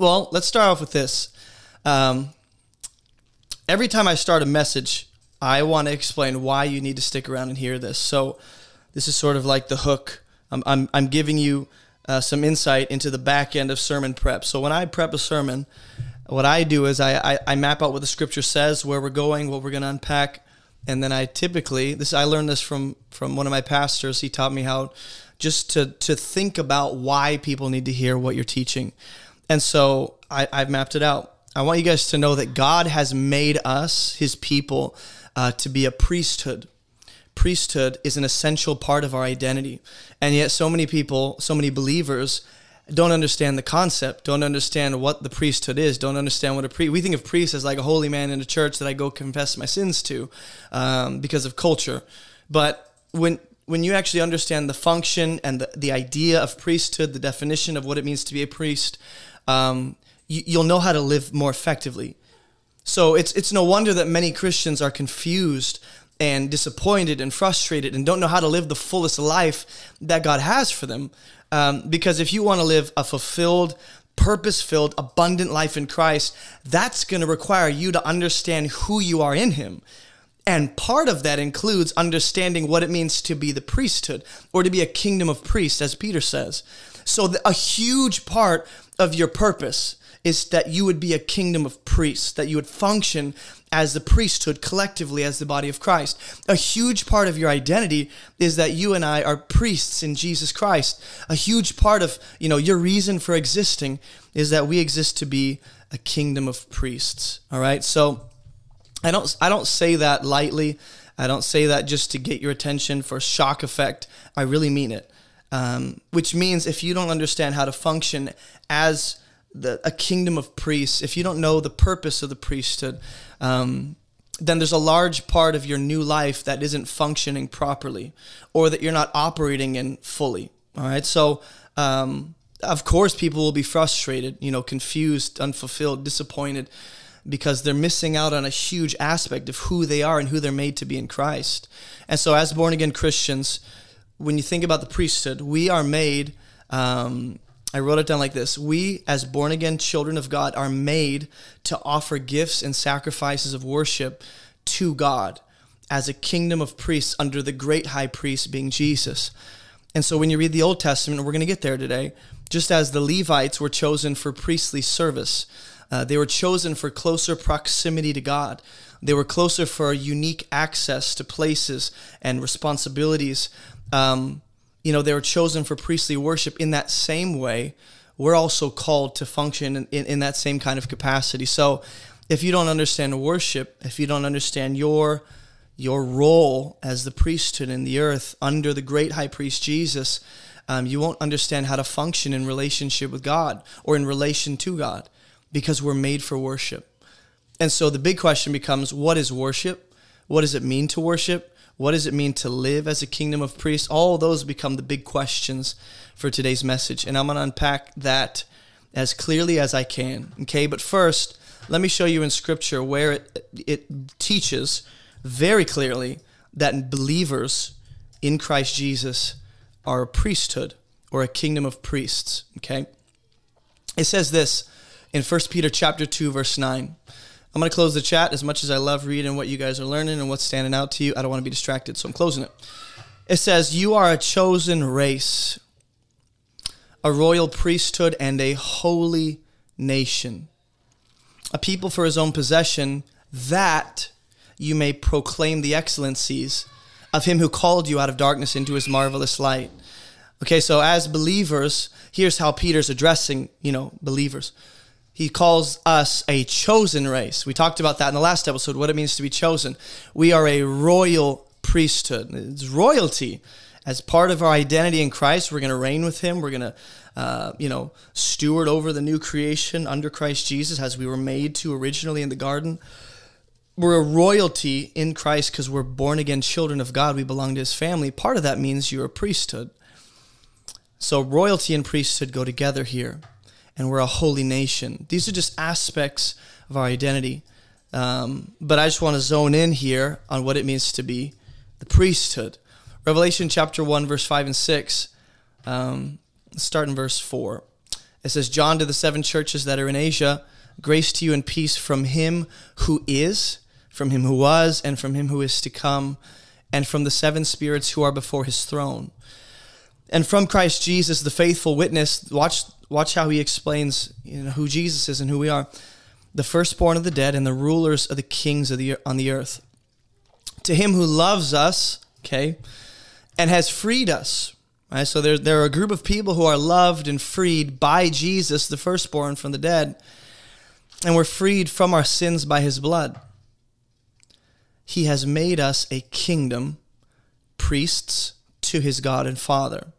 Well, let's start off with this. Um, every time I start a message, I want to explain why you need to stick around and hear this. So, this is sort of like the hook. I'm, I'm, I'm giving you uh, some insight into the back end of sermon prep. So, when I prep a sermon, what I do is I, I, I map out what the scripture says, where we're going, what we're going to unpack, and then I typically this I learned this from from one of my pastors. He taught me how just to to think about why people need to hear what you're teaching, and so I, I've mapped it out. I want you guys to know that God has made us, His people, uh, to be a priesthood. Priesthood is an essential part of our identity, and yet so many people, so many believers don't understand the concept, don't understand what the priesthood is, don't understand what a priest. We think of priest as like a holy man in a church that I go confess my sins to, um, because of culture. But when when you actually understand the function and the, the idea of priesthood, the definition of what it means to be a priest, um, you, you'll know how to live more effectively. So it's it's no wonder that many Christians are confused and disappointed and frustrated and don't know how to live the fullest life that God has for them. Um, because if you want to live a fulfilled, purpose filled, abundant life in Christ, that's going to require you to understand who you are in Him. And part of that includes understanding what it means to be the priesthood or to be a kingdom of priests, as Peter says. So, a huge part of your purpose is that you would be a kingdom of priests, that you would function as the priesthood collectively as the body of Christ. A huge part of your identity is that you and I are priests in Jesus Christ. A huge part of, you know, your reason for existing is that we exist to be a kingdom of priests. All right? So I don't I don't say that lightly. I don't say that just to get your attention for shock effect. I really mean it. Um, which means if you don't understand how to function as the, a kingdom of priests, if you don't know the purpose of the priesthood, um, then there's a large part of your new life that isn't functioning properly or that you're not operating in fully. All right. So, um, of course, people will be frustrated, you know, confused, unfulfilled, disappointed because they're missing out on a huge aspect of who they are and who they're made to be in Christ. And so, as born again Christians, when you think about the priesthood, we are made um, I wrote it down like this We, as born again children of God, are made to offer gifts and sacrifices of worship to God as a kingdom of priests under the great high priest being Jesus. And so when you read the Old Testament, we're going to get there today, just as the Levites were chosen for priestly service, uh, they were chosen for closer proximity to God. They were closer for unique access to places and responsibilities. Um, you know, they were chosen for priestly worship in that same way. We're also called to function in, in, in that same kind of capacity. So if you don't understand worship, if you don't understand your your role as the priesthood in the earth under the great high priest Jesus, um, you won't understand how to function in relationship with God or in relation to God because we're made for worship. And so the big question becomes what is worship? What does it mean to worship? What does it mean to live as a kingdom of priests? All those become the big questions for today's message. And I'm going to unpack that as clearly as I can. Okay, but first, let me show you in scripture where it, it teaches very clearly that believers in Christ Jesus are a priesthood or a kingdom of priests. Okay, it says this in 1 Peter chapter 2 verse 9. I'm going to close the chat as much as I love reading what you guys are learning and what's standing out to you. I don't want to be distracted, so I'm closing it. It says, You are a chosen race, a royal priesthood, and a holy nation, a people for his own possession, that you may proclaim the excellencies of him who called you out of darkness into his marvelous light. Okay, so as believers, here's how Peter's addressing, you know, believers he calls us a chosen race. We talked about that in the last episode, what it means to be chosen. We are a royal priesthood. It's royalty. As part of our identity in Christ, we're going to reign with Him. We're going to, uh, you know, steward over the new creation under Christ Jesus as we were made to originally in the garden. We're a royalty in Christ because we're born again children of God. We belong to His family. Part of that means you're a priesthood. So royalty and priesthood go together here and we're a holy nation. These are just aspects of our identity. Um, but I just want to zone in here on what it means to be the priesthood. Revelation chapter 1, verse 5 and 6. Um, start in verse 4. It says, John to the seven churches that are in Asia, grace to you and peace from him who is, from him who was, and from him who is to come, and from the seven spirits who are before his throne. And from Christ Jesus, the faithful witness, watch, watch how he explains you know, who Jesus is and who we are. The firstborn of the dead and the rulers of the kings of the, on the earth. To him who loves us, okay, and has freed us Right? So there, there are a group of people who are loved and freed by Jesus, the firstborn from the dead, and we're freed from our sins by his blood. He has made us a kingdom, priests to his God and Father.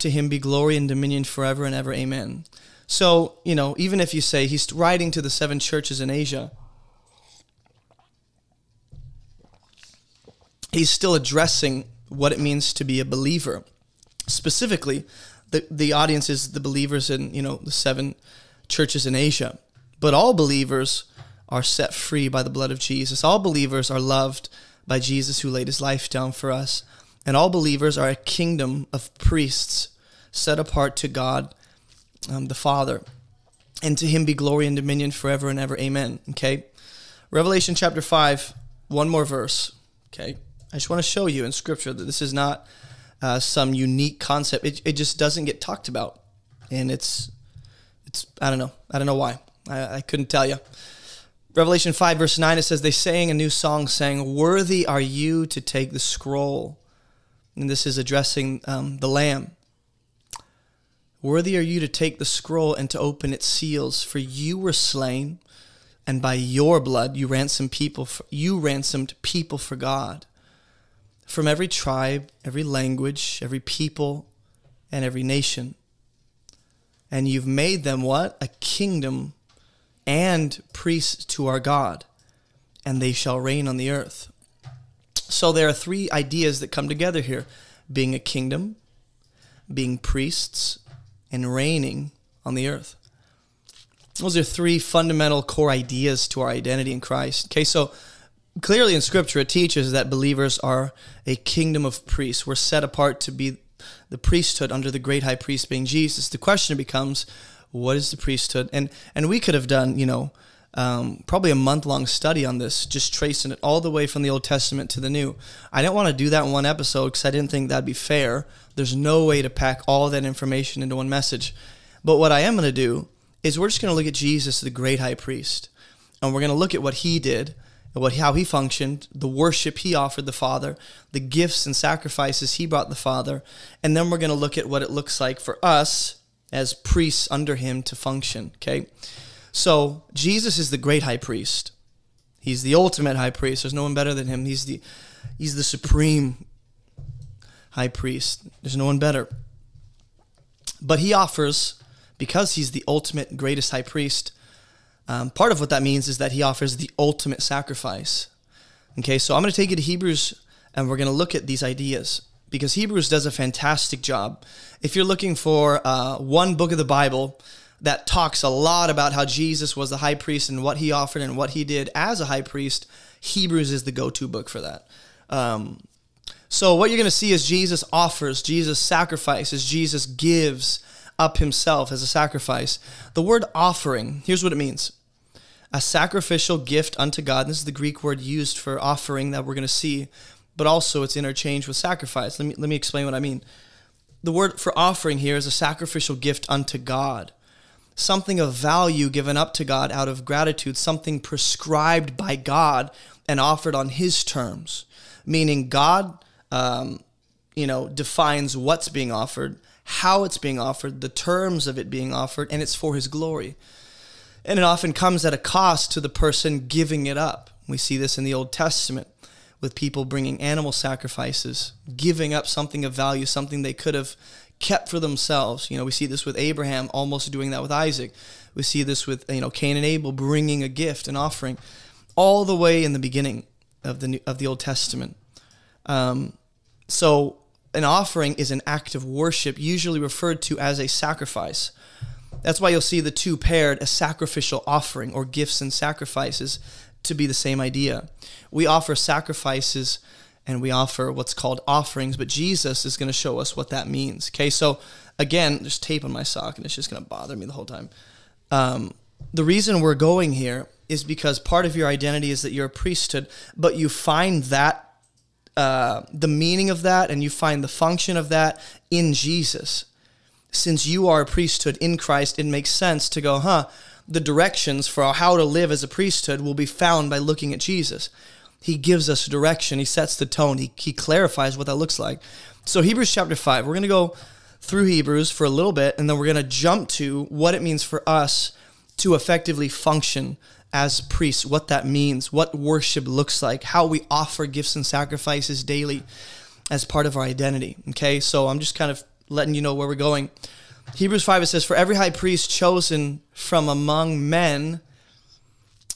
To him be glory and dominion forever and ever. Amen. So, you know, even if you say he's writing to the seven churches in Asia, he's still addressing what it means to be a believer specifically, the the audience is the believers in you know the seven churches in Asia, but all believers are set free by the blood of Jesus. All believers are loved by Jesus who laid his life down for us, and all believers are a kingdom of priests set apart to God um, the Father, and to Him be glory and dominion forever and ever. Amen. Okay, Revelation chapter five, one more verse. Okay, I just want to show you in Scripture that this is not uh, some unique concept. It, it just doesn't get talked about, and it's it's I don't know I don't know why I, I couldn't tell you. Revelation five verse nine it says they sang a new song saying, "Worthy are you to take the scroll," and this is addressing um, the Lamb. Worthy are you to take the scroll and to open its seals, for you were slain, and by your blood you ransomed people. For, you ransomed people for God from every tribe, every language, every people, and every nation. And you've made them what? A kingdom and priests to our God, and they shall reign on the earth. So there are three ideas that come together here being a kingdom, being priests, and reigning on the earth. Those are three fundamental core ideas to our identity in Christ. Okay, so clearly in scripture it teaches that believers are a kingdom of priests we're set apart to be the priesthood under the great high priest being jesus the question becomes what is the priesthood and and we could have done you know um, probably a month long study on this just tracing it all the way from the old testament to the new. I didn't want to do that in one episode because i didn't think that'd be fair. There's no way to pack all that information into one message. But what i am going to do is we're just going to look at jesus the great high priest and we're going to look at what he did what how he functioned, the worship he offered the Father, the gifts and sacrifices he brought the Father, and then we're going to look at what it looks like for us as priests under him to function, okay? So, Jesus is the great high priest. He's the ultimate high priest. There's no one better than him. He's the he's the supreme high priest. There's no one better. But he offers because he's the ultimate greatest high priest, um, part of what that means is that he offers the ultimate sacrifice. Okay, so I'm going to take you to Hebrews and we're going to look at these ideas because Hebrews does a fantastic job. If you're looking for uh, one book of the Bible that talks a lot about how Jesus was the high priest and what he offered and what he did as a high priest, Hebrews is the go to book for that. Um, so, what you're going to see is Jesus offers, Jesus sacrifices, Jesus gives up himself as a sacrifice. The word offering, here's what it means a sacrificial gift unto God. This is the Greek word used for offering that we're going to see, but also it's interchanged with sacrifice. Let me, let me explain what I mean. The word for offering here is a sacrificial gift unto God, something of value given up to God out of gratitude, something prescribed by God and offered on His terms, meaning God, um, you know, defines what's being offered, how it's being offered, the terms of it being offered, and it's for His glory. And it often comes at a cost to the person giving it up. We see this in the Old Testament with people bringing animal sacrifices, giving up something of value, something they could have kept for themselves. You know, we see this with Abraham almost doing that with Isaac. We see this with, you know, Cain and Abel bringing a gift, an offering, all the way in the beginning of the New, of the Old Testament. Um, so an offering is an act of worship, usually referred to as a sacrifice. That's why you'll see the two paired, a sacrificial offering or gifts and sacrifices, to be the same idea. We offer sacrifices and we offer what's called offerings, but Jesus is going to show us what that means. Okay, so again, there's tape on my sock and it's just going to bother me the whole time. Um, the reason we're going here is because part of your identity is that you're a priesthood, but you find that uh, the meaning of that and you find the function of that in Jesus. Since you are a priesthood in Christ, it makes sense to go, huh? The directions for how to live as a priesthood will be found by looking at Jesus. He gives us direction, He sets the tone, He, he clarifies what that looks like. So, Hebrews chapter 5, we're going to go through Hebrews for a little bit, and then we're going to jump to what it means for us to effectively function as priests, what that means, what worship looks like, how we offer gifts and sacrifices daily as part of our identity. Okay, so I'm just kind of letting you know where we're going. Hebrews 5 it says, For every high priest chosen from among men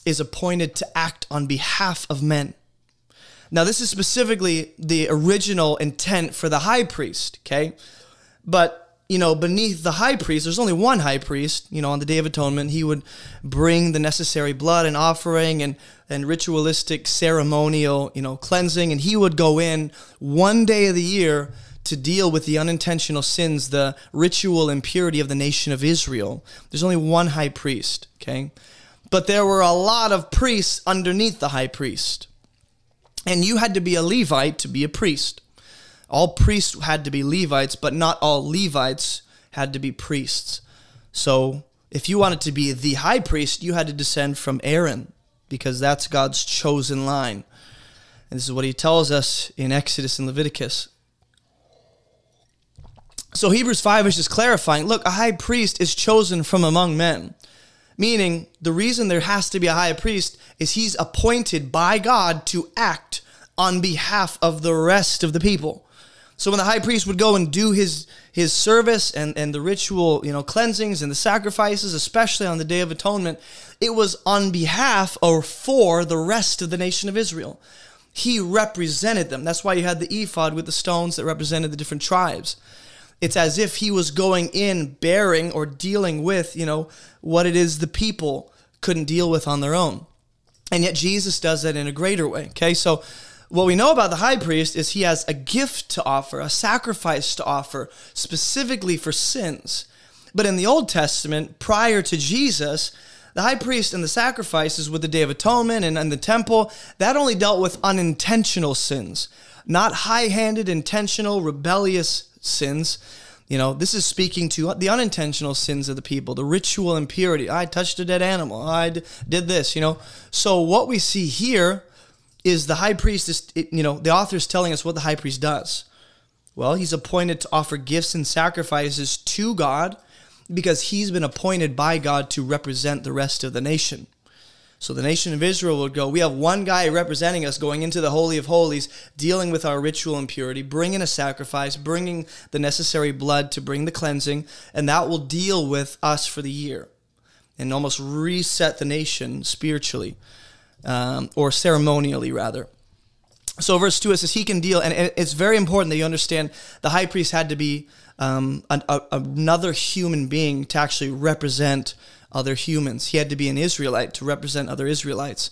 is appointed to act on behalf of men. Now, this is specifically the original intent for the high priest, okay? But you know, beneath the high priest, there's only one high priest, you know, on the Day of Atonement. He would bring the necessary blood and offering and, and ritualistic ceremonial, you know, cleansing. And he would go in one day of the year to deal with the unintentional sins, the ritual impurity of the nation of Israel. There's only one high priest, okay? But there were a lot of priests underneath the high priest. And you had to be a Levite to be a priest. All priests had to be Levites, but not all Levites had to be priests. So if you wanted to be the high priest, you had to descend from Aaron because that's God's chosen line. And this is what he tells us in Exodus and Leviticus. So Hebrews 5 is just clarifying look, a high priest is chosen from among men. Meaning, the reason there has to be a high priest is he's appointed by God to act on behalf of the rest of the people. So when the high priest would go and do his his service and, and the ritual, you know, cleansings and the sacrifices, especially on the Day of Atonement, it was on behalf or for the rest of the nation of Israel. He represented them. That's why you had the ephod with the stones that represented the different tribes. It's as if he was going in bearing or dealing with, you know, what it is the people couldn't deal with on their own. And yet Jesus does that in a greater way. Okay, so what we know about the high priest is he has a gift to offer, a sacrifice to offer, specifically for sins. But in the Old Testament, prior to Jesus, the high priest and the sacrifices with the Day of Atonement and, and the temple, that only dealt with unintentional sins, not high handed, intentional, rebellious sins. You know, this is speaking to the unintentional sins of the people, the ritual impurity. I touched a dead animal. I did this, you know. So, what we see here is the high priest is you know the author is telling us what the high priest does well he's appointed to offer gifts and sacrifices to god because he's been appointed by god to represent the rest of the nation so the nation of israel would go we have one guy representing us going into the holy of holies dealing with our ritual impurity bringing a sacrifice bringing the necessary blood to bring the cleansing and that will deal with us for the year and almost reset the nation spiritually um, or ceremonially rather. So verse 2 it says he can deal, and it's very important that you understand the high priest had to be um, an, a, another human being to actually represent other humans. He had to be an Israelite to represent other Israelites.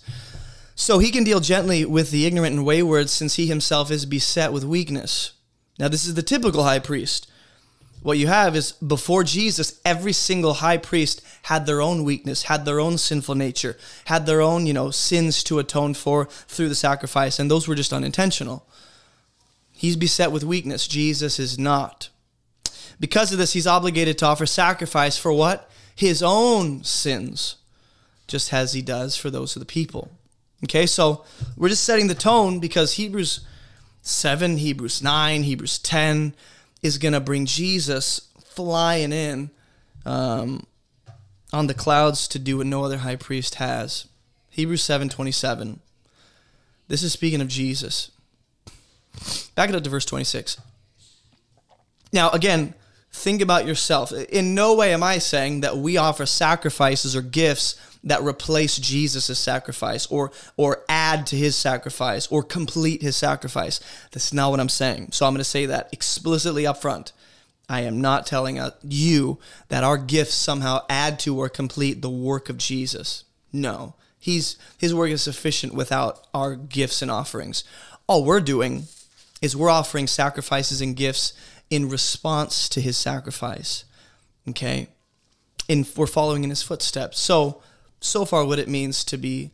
So he can deal gently with the ignorant and wayward since he himself is beset with weakness. Now, this is the typical high priest. What you have is before Jesus, every single high priest had their own weakness, had their own sinful nature, had their own, you know, sins to atone for through the sacrifice, and those were just unintentional. He's beset with weakness. Jesus is not. Because of this, he's obligated to offer sacrifice for what? His own sins, just as he does for those of the people. Okay, so we're just setting the tone because Hebrews 7, Hebrews 9, Hebrews 10, is going to bring Jesus flying in um, on the clouds to do what no other high priest has. Hebrews 7:27. This is speaking of Jesus. Back it up to verse 26. Now, again, think about yourself. In no way am I saying that we offer sacrifices or gifts that replace Jesus' sacrifice or or add to his sacrifice or complete his sacrifice. That's not what I'm saying. So I'm going to say that explicitly up front. I am not telling uh, you that our gifts somehow add to or complete the work of Jesus. No. He's his work is sufficient without our gifts and offerings. All we're doing is we're offering sacrifices and gifts in response to his sacrifice. Okay? And we're following in his footsteps. So, so far, what it means to be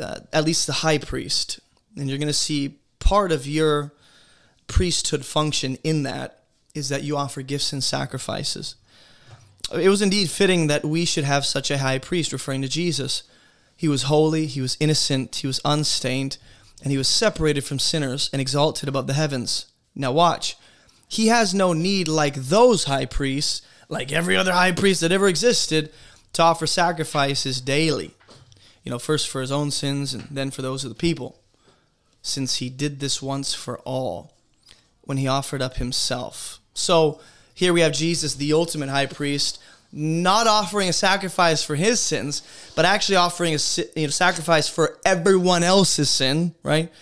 uh, at least the high priest. And you're going to see part of your priesthood function in that is that you offer gifts and sacrifices. It was indeed fitting that we should have such a high priest, referring to Jesus. He was holy, he was innocent, he was unstained, and he was separated from sinners and exalted above the heavens. Now, watch. He has no need, like those high priests, like every other high priest that ever existed, to offer sacrifices daily. You know, first for his own sins and then for those of the people, since he did this once for all when he offered up himself. So here we have Jesus, the ultimate high priest, not offering a sacrifice for his sins, but actually offering a you know, sacrifice for everyone else's sin, right?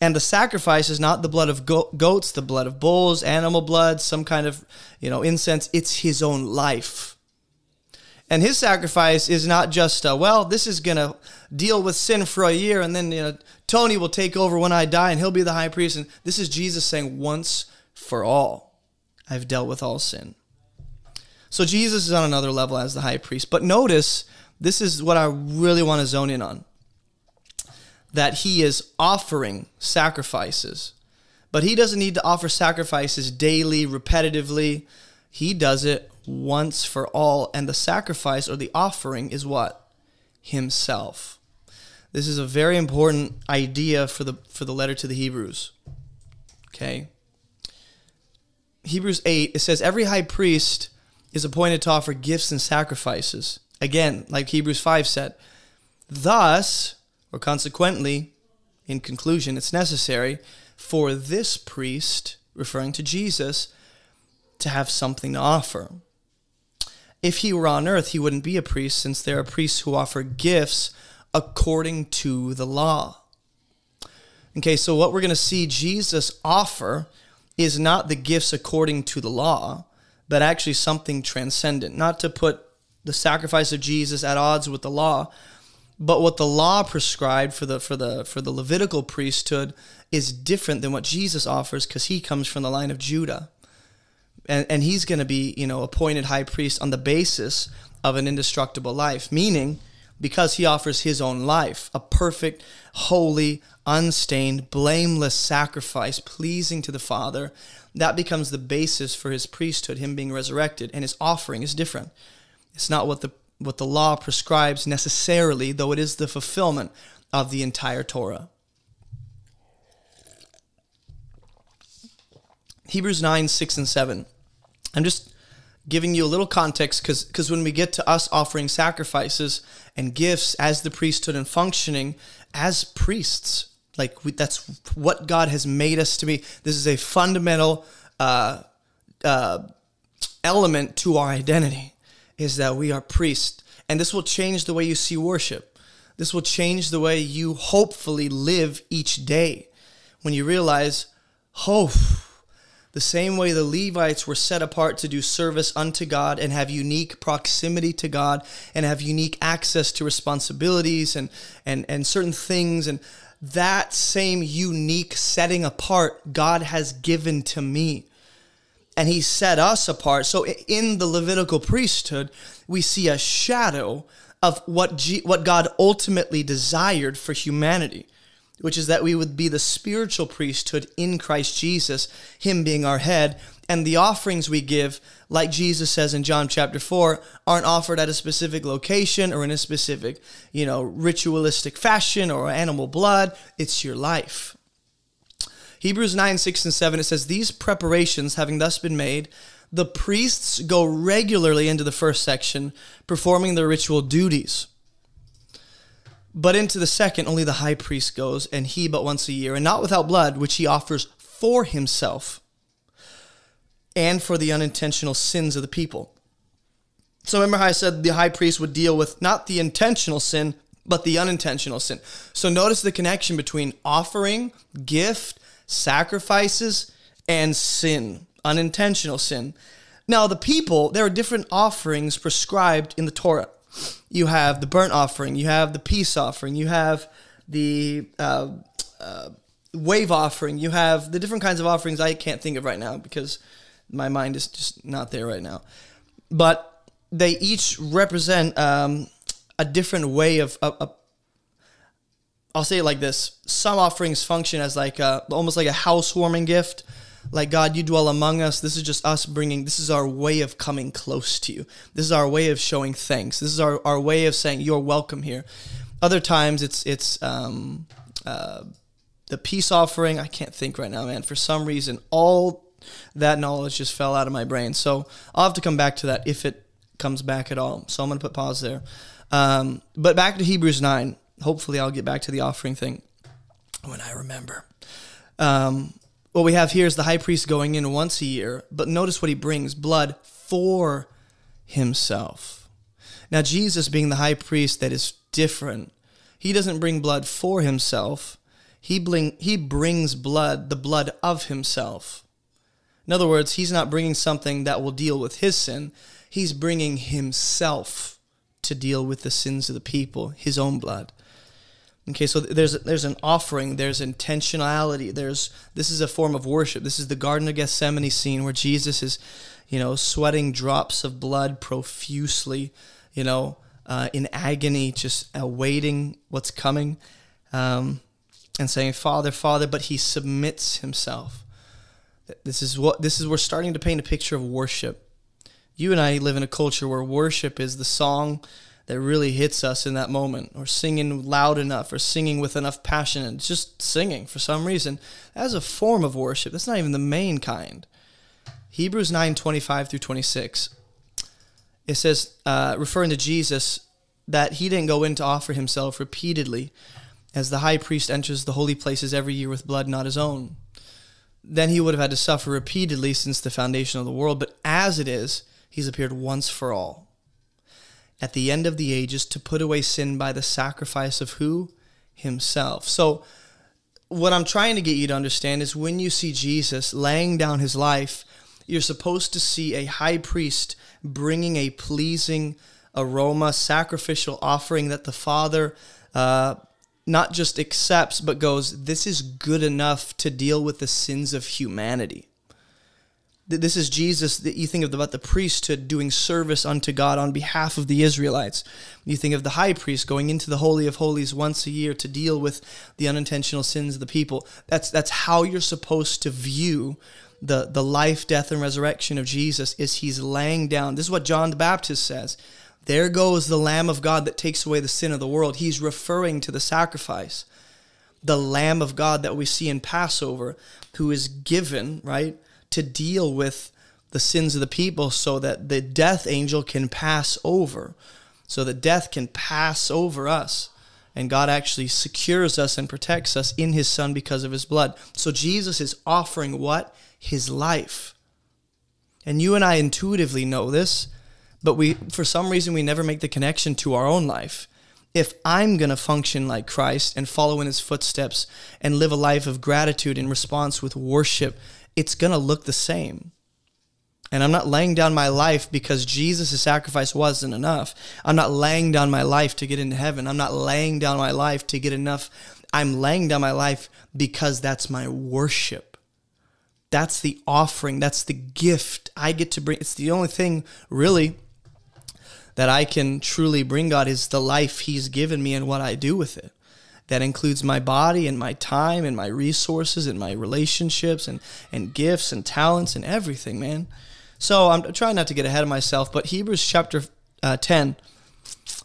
And the sacrifice is not the blood of go- goats, the blood of bulls, animal blood, some kind of, you know, incense. It's his own life. And his sacrifice is not just, a, well, this is going to deal with sin for a year, and then you know, Tony will take over when I die, and he'll be the high priest. And this is Jesus saying, once for all, I've dealt with all sin. So Jesus is on another level as the high priest. But notice, this is what I really want to zone in on that he is offering sacrifices. But he doesn't need to offer sacrifices daily, repetitively. He does it once for all. And the sacrifice or the offering is what? Himself. This is a very important idea for the for the letter to the Hebrews. Okay. Hebrews 8, it says every high priest is appointed to offer gifts and sacrifices. Again, like Hebrews 5 said, thus, or consequently, in conclusion, it's necessary for this priest, referring to Jesus, to have something to offer. If he were on earth, he wouldn't be a priest, since there are priests who offer gifts according to the law. Okay, so what we're going to see Jesus offer is not the gifts according to the law, but actually something transcendent. Not to put the sacrifice of Jesus at odds with the law, but what the law prescribed for the for the for the Levitical priesthood is different than what Jesus offers because he comes from the line of Judah and, and he's going to be, you know, appointed high priest on the basis of an indestructible life, meaning because he offers his own life, a perfect, holy, unstained, blameless sacrifice pleasing to the Father, that becomes the basis for his priesthood, him being resurrected, and his offering is different. It's not what the what the law prescribes necessarily, though it is the fulfillment of the entire Torah. Hebrews 9, 6, and 7. I'm just giving you a little context because when we get to us offering sacrifices and gifts as the priesthood and functioning as priests, like we, that's what God has made us to be. This is a fundamental uh, uh, element to our identity, is that we are priests, and this will change the way you see worship. This will change the way you hopefully live each day when you realize, oh the same way the Levites were set apart to do service unto God and have unique proximity to God and have unique access to responsibilities and, and, and certain things. And that same unique setting apart God has given to me. And he set us apart. So in the Levitical priesthood, we see a shadow of what, G- what God ultimately desired for humanity which is that we would be the spiritual priesthood in Christ Jesus, Him being our head. And the offerings we give, like Jesus says in John chapter 4, aren't offered at a specific location or in a specific, you know, ritualistic fashion or animal blood. It's your life. Hebrews 9, 6, and 7, it says, These preparations having thus been made, the priests go regularly into the first section, performing their ritual duties. But into the second, only the high priest goes, and he but once a year, and not without blood, which he offers for himself and for the unintentional sins of the people. So remember how I said the high priest would deal with not the intentional sin, but the unintentional sin. So notice the connection between offering, gift, sacrifices, and sin, unintentional sin. Now, the people, there are different offerings prescribed in the Torah you have the burnt offering, you have the peace offering, you have the uh, uh, wave offering, you have the different kinds of offerings I can't think of right now because my mind is just not there right now. But they each represent um, a different way of. A, I'll say it like this: some offerings function as like a, almost like a housewarming gift. Like God, you dwell among us. This is just us bringing. This is our way of coming close to you. This is our way of showing thanks. This is our, our way of saying you're welcome here. Other times it's it's um, uh, the peace offering. I can't think right now, man. For some reason, all that knowledge just fell out of my brain. So I'll have to come back to that if it comes back at all. So I'm going to put pause there. Um, but back to Hebrews 9. Hopefully, I'll get back to the offering thing when I remember. Um, what we have here is the high priest going in once a year, but notice what he brings blood for himself. Now, Jesus, being the high priest that is different, he doesn't bring blood for himself. He, bring, he brings blood, the blood of himself. In other words, he's not bringing something that will deal with his sin. He's bringing himself to deal with the sins of the people, his own blood. Okay, so there's there's an offering, there's intentionality, there's this is a form of worship. This is the Garden of Gethsemane scene where Jesus is, you know, sweating drops of blood profusely, you know, uh, in agony, just awaiting what's coming, um, and saying, "Father, Father," but he submits himself. This is what this is. We're starting to paint a picture of worship. You and I live in a culture where worship is the song that really hits us in that moment, or singing loud enough, or singing with enough passion, and just singing for some reason. As a form of worship. That's not even the main kind. Hebrews 9 25 through 26. It says, uh, referring to Jesus, that he didn't go in to offer himself repeatedly, as the high priest enters the holy places every year with blood not his own. Then he would have had to suffer repeatedly since the foundation of the world. But as it is, he's appeared once for all at the end of the ages to put away sin by the sacrifice of who? Himself. So, what I'm trying to get you to understand is when you see Jesus laying down his life, you're supposed to see a high priest bringing a pleasing aroma, sacrificial offering that the Father uh, not just accepts, but goes, This is good enough to deal with the sins of humanity. This is Jesus that you think of about the priesthood doing service unto God on behalf of the Israelites. You think of the high priest going into the holy of holies once a year to deal with the unintentional sins of the people. That's that's how you're supposed to view the the life, death, and resurrection of Jesus. Is He's laying down. This is what John the Baptist says. There goes the Lamb of God that takes away the sin of the world. He's referring to the sacrifice, the Lamb of God that we see in Passover, who is given right to deal with the sins of the people so that the death angel can pass over, so that death can pass over us. And God actually secures us and protects us in his son because of his blood. So Jesus is offering what? His life. And you and I intuitively know this, but we for some reason we never make the connection to our own life. If I'm going to function like Christ and follow in his footsteps and live a life of gratitude in response with worship it's going to look the same. And I'm not laying down my life because Jesus' sacrifice wasn't enough. I'm not laying down my life to get into heaven. I'm not laying down my life to get enough. I'm laying down my life because that's my worship. That's the offering. That's the gift I get to bring. It's the only thing, really, that I can truly bring God is the life He's given me and what I do with it that includes my body and my time and my resources and my relationships and, and gifts and talents and everything, man. So I'm trying not to get ahead of myself, but Hebrews chapter uh, 10,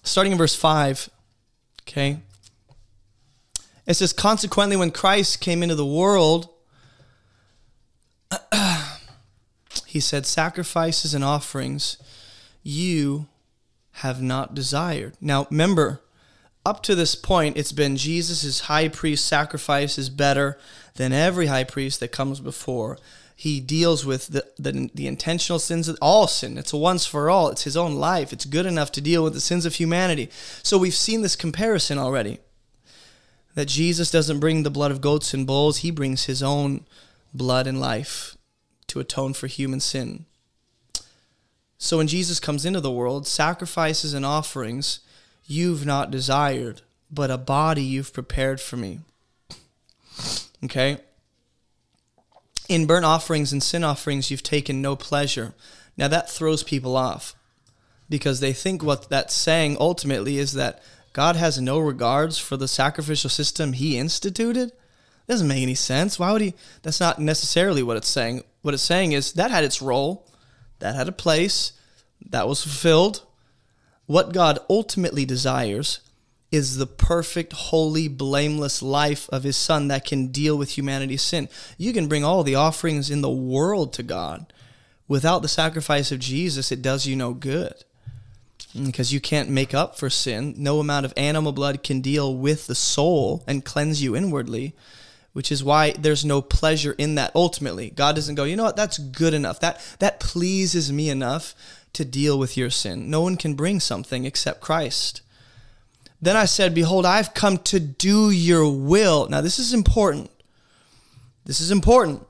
starting in verse 5, okay? It says, Consequently, when Christ came into the world, he said, Sacrifices and offerings you have not desired. Now, remember, up to this point, it's been Jesus' high priest sacrifice is better than every high priest that comes before. He deals with the, the, the intentional sins of all sin. It's a once for all. It's his own life. It's good enough to deal with the sins of humanity. So we've seen this comparison already. That Jesus doesn't bring the blood of goats and bulls, he brings his own blood and life to atone for human sin. So when Jesus comes into the world, sacrifices and offerings you've not desired, but a body you've prepared for me. Okay? In burnt offerings and sin offerings, you've taken no pleasure. Now that throws people off because they think what that's saying ultimately is that God has no regards for the sacrificial system he instituted. doesn't make any sense. Why would he? That's not necessarily what it's saying. What it's saying is that had its role, that had a place, that was fulfilled. What God ultimately desires is the perfect, holy, blameless life of his son that can deal with humanity's sin. You can bring all the offerings in the world to God. Without the sacrifice of Jesus, it does you no good. Because you can't make up for sin. No amount of animal blood can deal with the soul and cleanse you inwardly, which is why there's no pleasure in that ultimately. God doesn't go, you know what, that's good enough. That that pleases me enough to deal with your sin. No one can bring something except Christ. Then I said, Behold, I've come to do your will. Now, this is important. This is important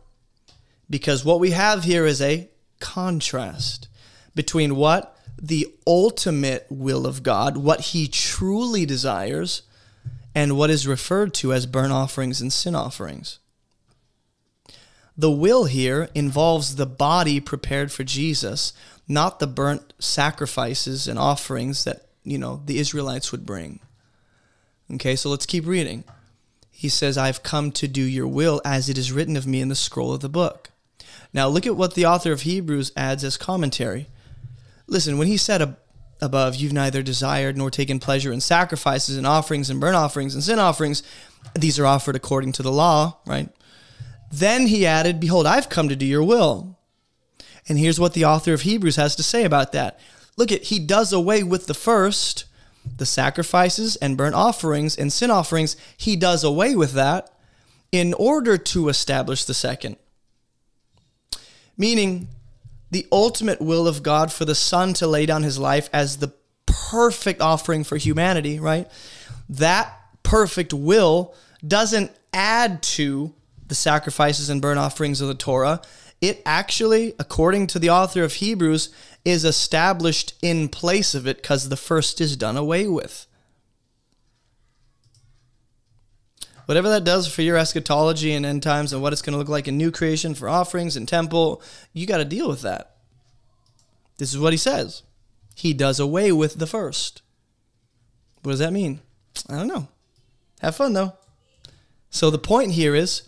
because what we have here is a contrast between what? The ultimate will of God, what he truly desires, and what is referred to as burnt offerings and sin offerings. The will here involves the body prepared for Jesus, not the burnt sacrifices and offerings that you know, the Israelites would bring. Okay, so let's keep reading. He says, I've come to do your will as it is written of me in the scroll of the book. Now, look at what the author of Hebrews adds as commentary. Listen, when he said above, You've neither desired nor taken pleasure in sacrifices and offerings and burnt offerings and sin offerings, these are offered according to the law, right? Then he added, Behold, I've come to do your will. And here's what the author of Hebrews has to say about that. Look at he does away with the first, the sacrifices and burnt offerings and sin offerings, he does away with that in order to establish the second. Meaning the ultimate will of God for the Son to lay down his life as the perfect offering for humanity, right? That perfect will doesn't add to the sacrifices and burnt offerings of the Torah. It actually, according to the author of Hebrews, is established in place of it because the first is done away with. Whatever that does for your eschatology and end times and what it's going to look like in new creation for offerings and temple, you got to deal with that. This is what he says. He does away with the first. What does that mean? I don't know. Have fun though. So the point here is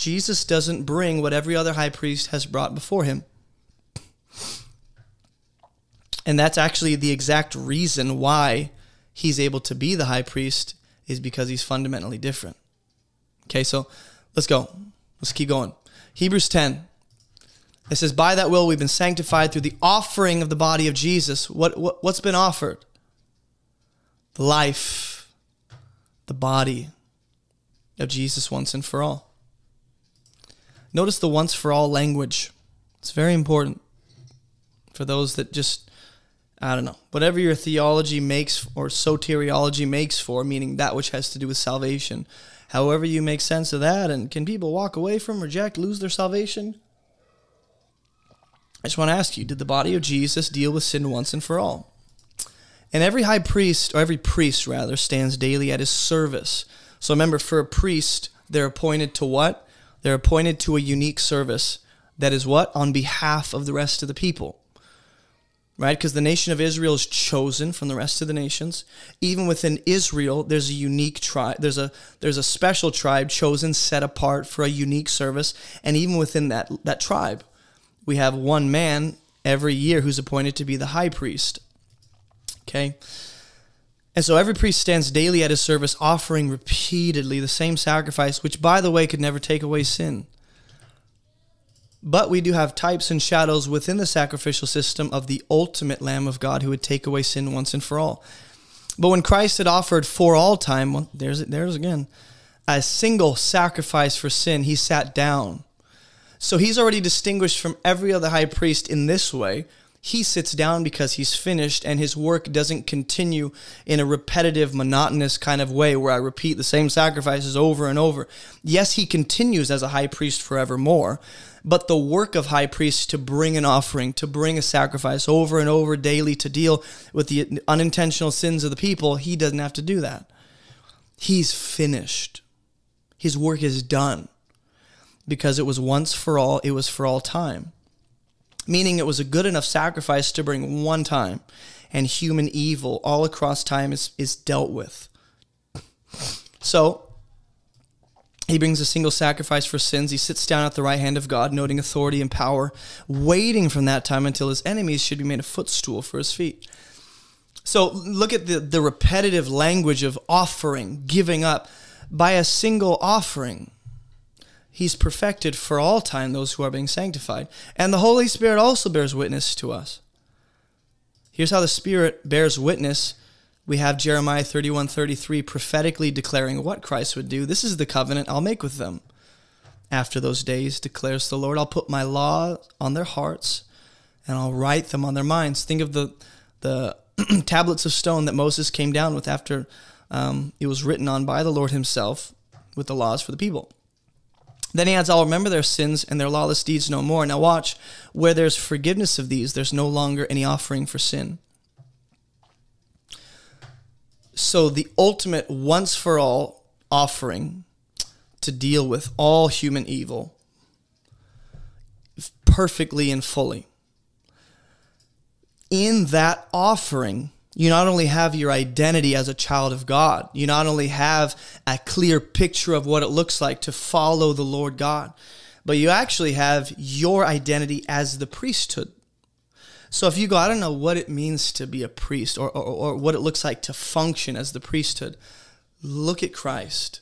Jesus doesn't bring what every other high priest has brought before him. And that's actually the exact reason why he's able to be the high priest is because he's fundamentally different. Okay, so let's go. Let's keep going. Hebrews 10. It says, By that will we've been sanctified through the offering of the body of Jesus. What, what, what's been offered? The life, the body of Jesus once and for all. Notice the once for all language. It's very important for those that just I don't know, whatever your theology makes or soteriology makes for, meaning that which has to do with salvation. However, you make sense of that, and can people walk away from, reject, lose their salvation? I just want to ask you did the body of Jesus deal with sin once and for all? And every high priest, or every priest rather, stands daily at his service. So remember, for a priest, they're appointed to what? They're appointed to a unique service. That is what? On behalf of the rest of the people right? Because the nation of Israel is chosen from the rest of the nations. Even within Israel, there's a unique tribe. There's a there's a special tribe chosen, set apart for a unique service. And even within that that tribe, we have one man every year who's appointed to be the high priest. Okay. And so every priest stands daily at his service, offering repeatedly the same sacrifice, which, by the way, could never take away sin. But we do have types and shadows within the sacrificial system of the ultimate Lamb of God who would take away sin once and for all. But when Christ had offered for all time, well, there's there's again, a single sacrifice for sin, he sat down. So he's already distinguished from every other high priest in this way he sits down because he's finished and his work doesn't continue in a repetitive, monotonous kind of way where I repeat the same sacrifices over and over. Yes, he continues as a high priest forevermore, but the work of high priest to bring an offering, to bring a sacrifice over and over daily to deal with the unintentional sins of the people, he doesn't have to do that. He's finished. His work is done. because it was once for all, it was for all time. Meaning it was a good enough sacrifice to bring one time, and human evil all across time is, is dealt with. So, he brings a single sacrifice for sins. He sits down at the right hand of God, noting authority and power, waiting from that time until his enemies should be made a footstool for his feet. So look at the, the repetitive language of offering, giving up. By a single offering, he's perfected for all time those who are being sanctified. And the Holy Spirit also bears witness to us. Here's how the Spirit bears witness we have Jeremiah 31 33 prophetically declaring what Christ would do. This is the covenant I'll make with them. After those days, declares the Lord, I'll put my law on their hearts and I'll write them on their minds. Think of the, the tablets of stone that Moses came down with after um, it was written on by the Lord himself with the laws for the people. Then he adds, I'll remember their sins and their lawless deeds no more. Now watch, where there's forgiveness of these, there's no longer any offering for sin. So, the ultimate once for all offering to deal with all human evil perfectly and fully. In that offering, you not only have your identity as a child of God, you not only have a clear picture of what it looks like to follow the Lord God, but you actually have your identity as the priesthood. So if you go, I don't know what it means to be a priest or, or, or what it looks like to function as the priesthood, look at Christ,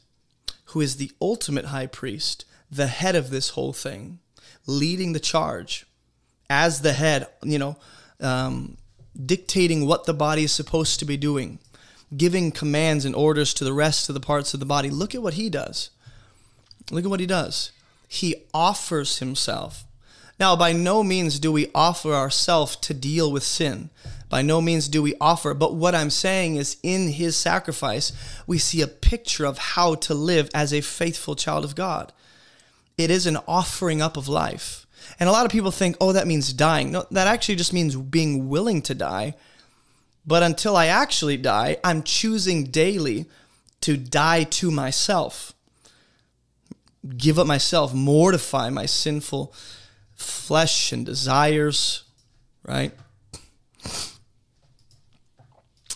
who is the ultimate high priest, the head of this whole thing, leading the charge as the head, you know, um, dictating what the body is supposed to be doing, giving commands and orders to the rest of the parts of the body. Look at what he does. Look at what he does. He offers himself now, by no means do we offer ourselves to deal with sin. By no means do we offer. But what I'm saying is, in his sacrifice, we see a picture of how to live as a faithful child of God. It is an offering up of life. And a lot of people think, oh, that means dying. No, that actually just means being willing to die. But until I actually die, I'm choosing daily to die to myself, give up myself, mortify my sinful flesh and desires, right?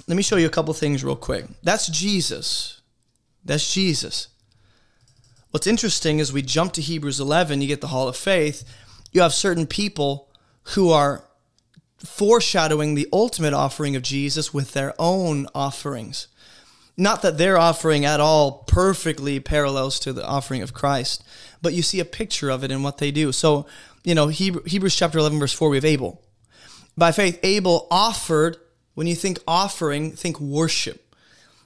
Let me show you a couple things real quick. That's Jesus. That's Jesus. What's interesting is we jump to Hebrews 11, you get the Hall of Faith. You have certain people who are foreshadowing the ultimate offering of Jesus with their own offerings. Not that their offering at all perfectly parallels to the offering of Christ, but you see a picture of it in what they do. So you know, Hebrews chapter 11, verse 4, we have Abel. By faith, Abel offered, when you think offering, think worship.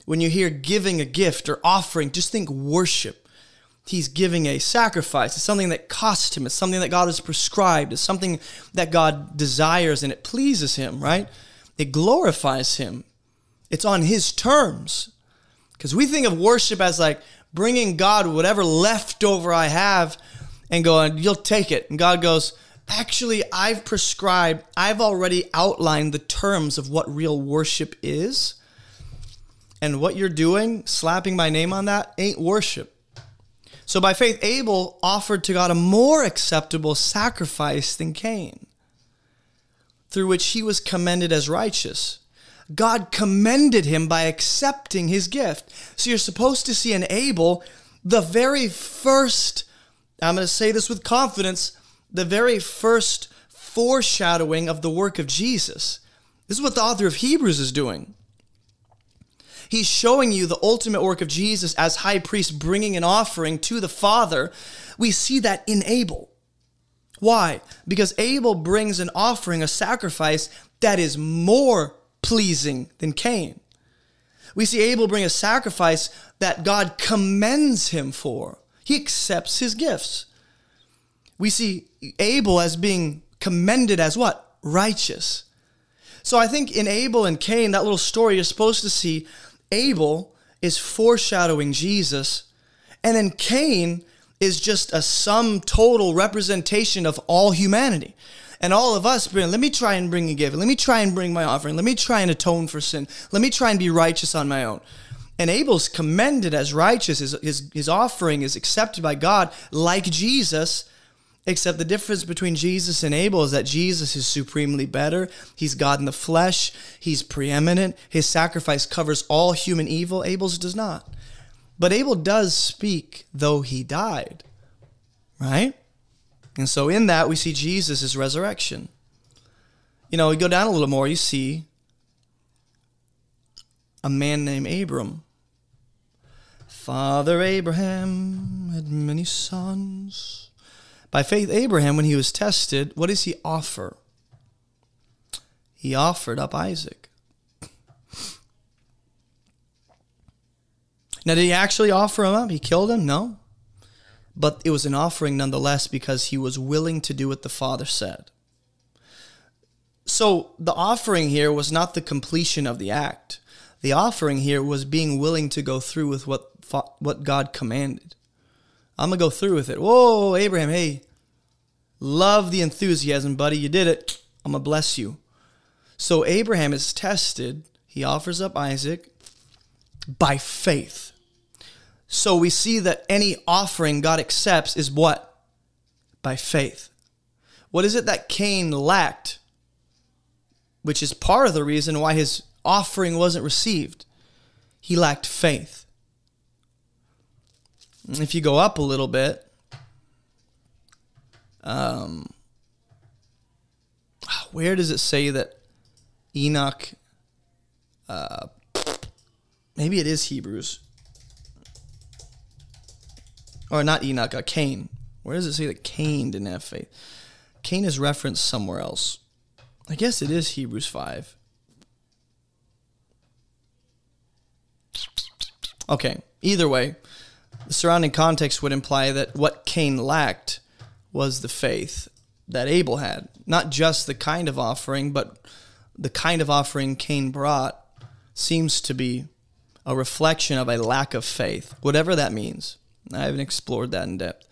When you hear giving a gift or offering, just think worship. He's giving a sacrifice. It's something that cost him. It's something that God has prescribed. It's something that God desires and it pleases him, right? It glorifies him. It's on his terms. Because we think of worship as like bringing God whatever leftover I have and going, You'll take it. And God goes, Actually, I've prescribed, I've already outlined the terms of what real worship is. And what you're doing, slapping my name on that, ain't worship. So by faith, Abel offered to God a more acceptable sacrifice than Cain, through which he was commended as righteous. God commended him by accepting his gift. So you're supposed to see in Abel the very first I'm going to say this with confidence the very first foreshadowing of the work of Jesus. This is what the author of Hebrews is doing. He's showing you the ultimate work of Jesus as high priest bringing an offering to the Father. We see that in Abel. Why? Because Abel brings an offering, a sacrifice that is more pleasing than Cain. We see Abel bring a sacrifice that God commends him for. He accepts his gifts. We see Abel as being commended as what? Righteous. So I think in Abel and Cain, that little story, you're supposed to see Abel is foreshadowing Jesus, and then Cain is just a sum total representation of all humanity. And all of us, let me try and bring a gift. Let me try and bring my offering. Let me try and atone for sin. Let me try and be righteous on my own. And Abel's commended as righteous. His, his, his offering is accepted by God like Jesus. Except the difference between Jesus and Abel is that Jesus is supremely better. He's God in the flesh. He's preeminent. His sacrifice covers all human evil. Abel's does not. But Abel does speak, though he died. Right? And so in that, we see Jesus' resurrection. You know, you go down a little more, you see a man named Abram. Father Abraham had many sons. By faith, Abraham, when he was tested, what does he offer? He offered up Isaac. Now, did he actually offer him up? He killed him? No. But it was an offering nonetheless because he was willing to do what the Father said. So the offering here was not the completion of the act. The offering here was being willing to go through with what, what God commanded. I'm going to go through with it. Whoa, Abraham, hey, love the enthusiasm, buddy. You did it. I'm going to bless you. So Abraham is tested. He offers up Isaac by faith. So we see that any offering God accepts is what? By faith. What is it that Cain lacked? Which is part of the reason why his offering wasn't received. He lacked faith. If you go up a little bit, um, where does it say that Enoch? Uh, maybe it is Hebrews, or not Enoch, uh, Cain. Where does it say that Cain didn't have faith? Cain is referenced somewhere else. I guess it is Hebrews five. Okay, either way, the surrounding context would imply that what Cain lacked was the faith that Abel had. Not just the kind of offering, but the kind of offering Cain brought seems to be a reflection of a lack of faith, whatever that means. I haven't explored that in depth.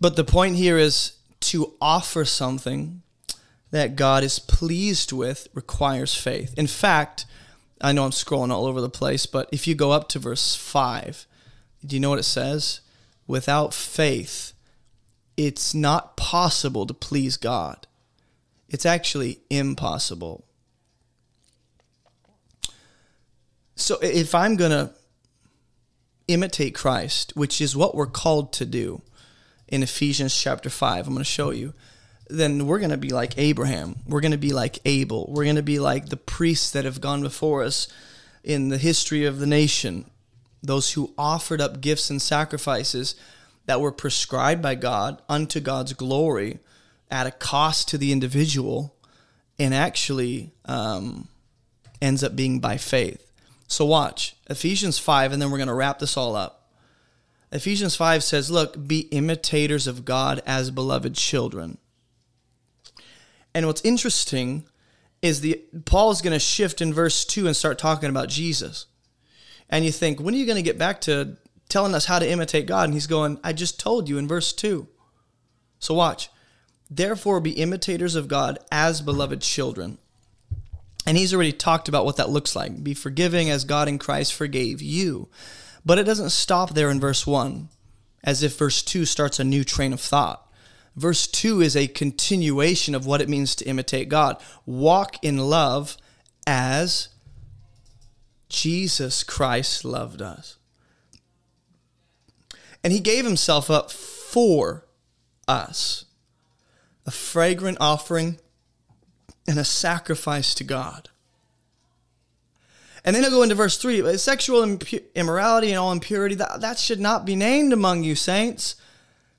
But the point here is to offer something that God is pleased with requires faith. In fact, I know I'm scrolling all over the place, but if you go up to verse 5, do you know what it says? Without faith, it's not possible to please God. It's actually impossible. So if I'm going to imitate Christ, which is what we're called to do in Ephesians chapter 5, I'm going to show you, then we're going to be like Abraham. We're going to be like Abel. We're going to be like the priests that have gone before us in the history of the nation, those who offered up gifts and sacrifices that were prescribed by God unto God's glory at a cost to the individual and actually um, ends up being by faith. So, watch Ephesians 5, and then we're going to wrap this all up. Ephesians 5 says, Look, be imitators of God as beloved children. And what's interesting is the Paul is going to shift in verse 2 and start talking about Jesus. And you think, when are you going to get back to telling us how to imitate God. And he's going, I just told you in verse 2. So watch. Therefore, be imitators of God as beloved children. And he's already talked about what that looks like. Be forgiving as God in Christ forgave you. But it doesn't stop there in verse 1, as if verse 2 starts a new train of thought. Verse 2 is a continuation of what it means to imitate God. Walk in love as Jesus Christ loved us. And he gave himself up for us a fragrant offering and a sacrifice to God. And then he'll go into verse 3 sexual immorality and all impurity, that, that should not be named among you, saints.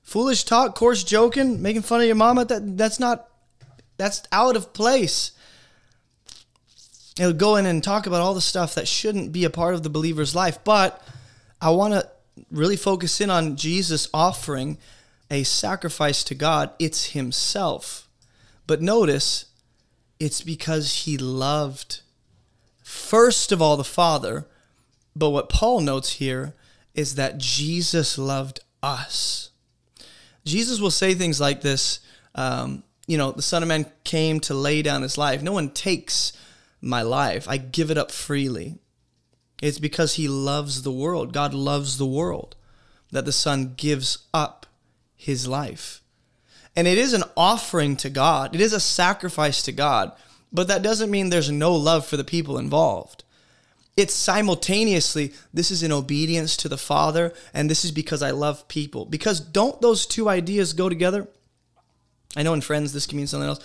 Foolish talk, coarse joking, making fun of your mama, that, that's not, that's out of place. He'll go in and talk about all the stuff that shouldn't be a part of the believer's life. But I want to really focus in on Jesus offering a sacrifice to God, it's himself. But notice, it's because he loved, first of all, the Father. But what Paul notes here is that Jesus loved us. Jesus will say things like this um, you know, the Son of Man came to lay down his life. No one takes my life, I give it up freely. It's because he loves the world. God loves the world that the Son gives up his life. And it is an offering to God, it is a sacrifice to God, but that doesn't mean there's no love for the people involved. It's simultaneously, this is in obedience to the Father, and this is because I love people. Because don't those two ideas go together? I know in Friends this can mean something else.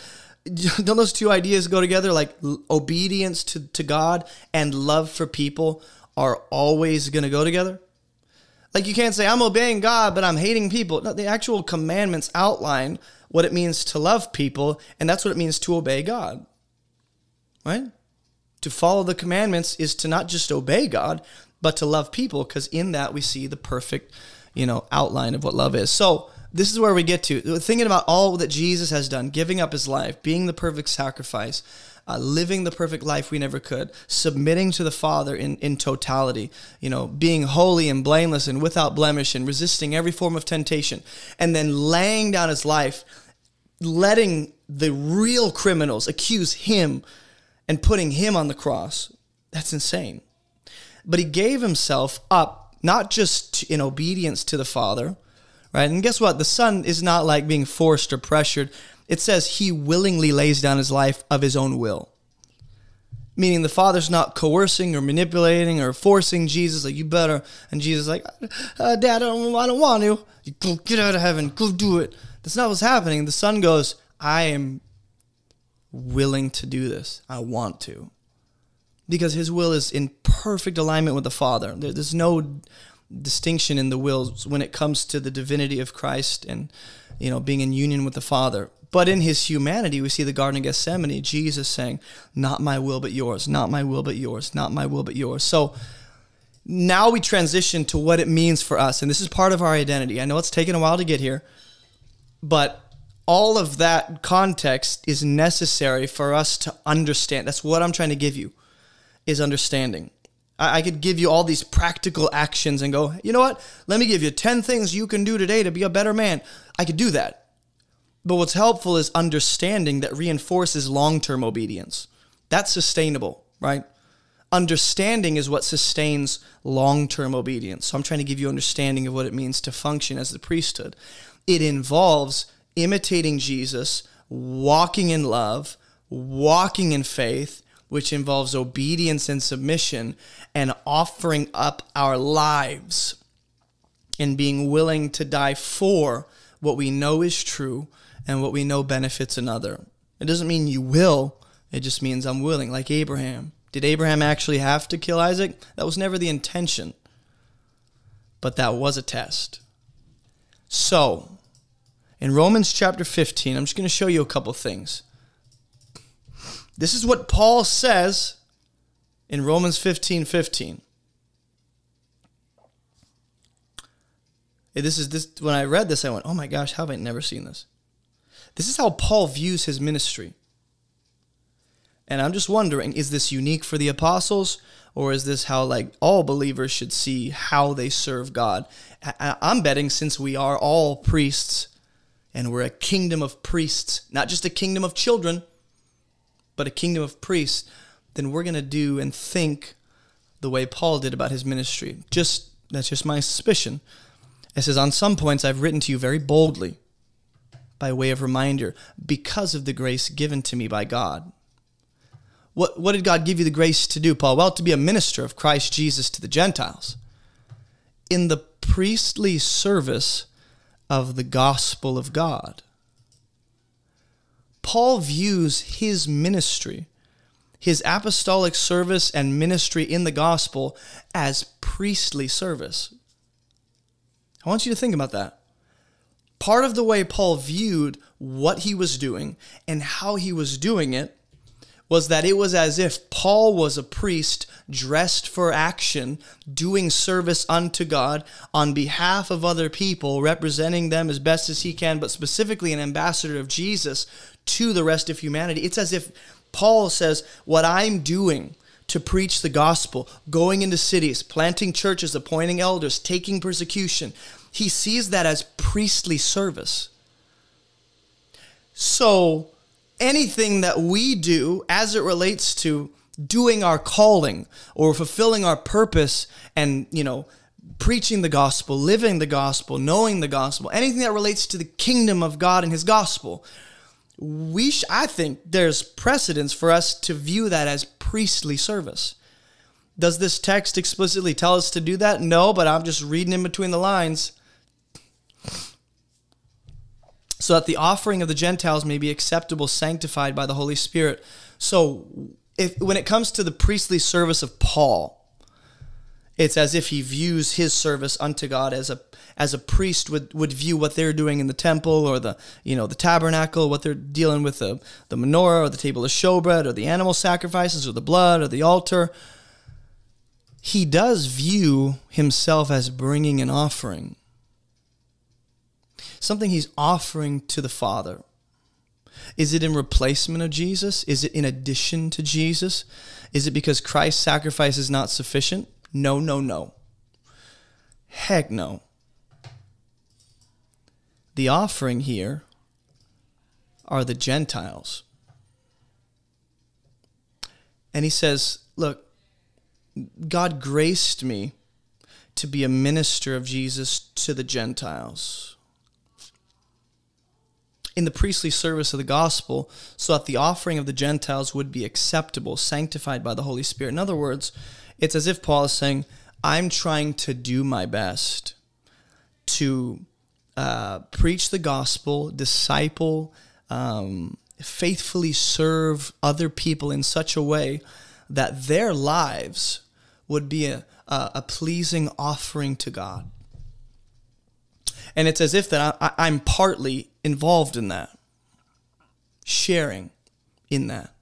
Don't those two ideas go together? Like obedience to, to God and love for people are always going to go together? Like you can't say I'm obeying God, but I'm hating people. No, the actual commandments outline what it means to love people, and that's what it means to obey God. Right? To follow the commandments is to not just obey God, but to love people, because in that we see the perfect, you know, outline of what love is. So this is where we get to thinking about all that Jesus has done, giving up his life, being the perfect sacrifice uh, living the perfect life we never could, submitting to the Father in, in totality, you know, being holy and blameless and without blemish and resisting every form of temptation, and then laying down his life, letting the real criminals accuse him and putting him on the cross. That's insane. But he gave himself up, not just in obedience to the Father, right? And guess what? The Son is not like being forced or pressured it says he willingly lays down his life of his own will. Meaning the Father's not coercing or manipulating or forcing Jesus, like, you better. And Jesus, like, uh, Dad, I don't, I don't want to. You go get out of heaven, go do it. That's not what's happening. The Son goes, I am willing to do this. I want to. Because his will is in perfect alignment with the Father. There's no distinction in the wills when it comes to the divinity of Christ and you know being in union with the Father. But in his humanity, we see the Garden of Gethsemane, Jesus saying, Not my will, but yours, not my will, but yours, not my will, but yours. So now we transition to what it means for us. And this is part of our identity. I know it's taken a while to get here, but all of that context is necessary for us to understand. That's what I'm trying to give you is understanding. I, could give you all these practical actions and go, you know what? Let me give you 10 things you can do today to be a better man. I could do that. But what's helpful is understanding that reinforces long term obedience. That's sustainable, right? Understanding is what sustains long term obedience. So I'm trying to give you understanding of what it means to function as the priesthood. It involves imitating Jesus, walking in love, walking in faith, which involves obedience and submission, and offering up our lives and being willing to die for what we know is true and what we know benefits another. It doesn't mean you will, it just means I'm willing, like Abraham. Did Abraham actually have to kill Isaac? That was never the intention, but that was a test. So, in Romans chapter 15, I'm just going to show you a couple things. This is what Paul says in Romans 15 15. This is this when I read this, I went, oh my gosh, how have I never seen this? This is how Paul views his ministry. And I'm just wondering, is this unique for the apostles? Or is this how like all believers should see how they serve God? I'm betting since we are all priests and we're a kingdom of priests, not just a kingdom of children, but a kingdom of priests, then we're going to do and think the way Paul did about his ministry. Just that's just my suspicion. It says, On some points I've written to you very boldly by way of reminder because of the grace given to me by God. What, what did God give you the grace to do, Paul? Well, to be a minister of Christ Jesus to the Gentiles in the priestly service of the gospel of God. Paul views his ministry, his apostolic service and ministry in the gospel as priestly service. I want you to think about that part of the way Paul viewed what he was doing and how he was doing it was that it was as if Paul was a priest dressed for action, doing service unto God on behalf of other people, representing them as best as he can, but specifically an ambassador of Jesus to the rest of humanity. It's as if Paul says, What I'm doing to preach the gospel, going into cities, planting churches, appointing elders, taking persecution, he sees that as priestly service. So anything that we do as it relates to doing our calling or fulfilling our purpose and, you know, preaching the gospel, living the gospel, knowing the gospel, anything that relates to the kingdom of God and his gospel, we sh- I think there's precedence for us to view that as priestly service. Does this text explicitly tell us to do that? No, but I'm just reading in between the lines. So that the offering of the Gentiles may be acceptable, sanctified by the Holy Spirit. So, if when it comes to the priestly service of Paul, it's as if he views his service unto God as a as a priest would, would view what they're doing in the temple or the you know the tabernacle, what they're dealing with the, the menorah or the table of showbread or the animal sacrifices or the blood or the altar. He does view himself as bringing an offering, something he's offering to the Father. Is it in replacement of Jesus? Is it in addition to Jesus? Is it because Christ's sacrifice is not sufficient? No, no, no. Heck no. The offering here are the Gentiles. And he says, Look, God graced me to be a minister of Jesus to the Gentiles in the priestly service of the gospel so that the offering of the Gentiles would be acceptable, sanctified by the Holy Spirit. In other words, it's as if Paul is saying, I'm trying to do my best to uh, preach the gospel, disciple, um, faithfully serve other people in such a way that their lives would be a, a, a pleasing offering to God. And it's as if that I, I'm partly involved in that, sharing in that.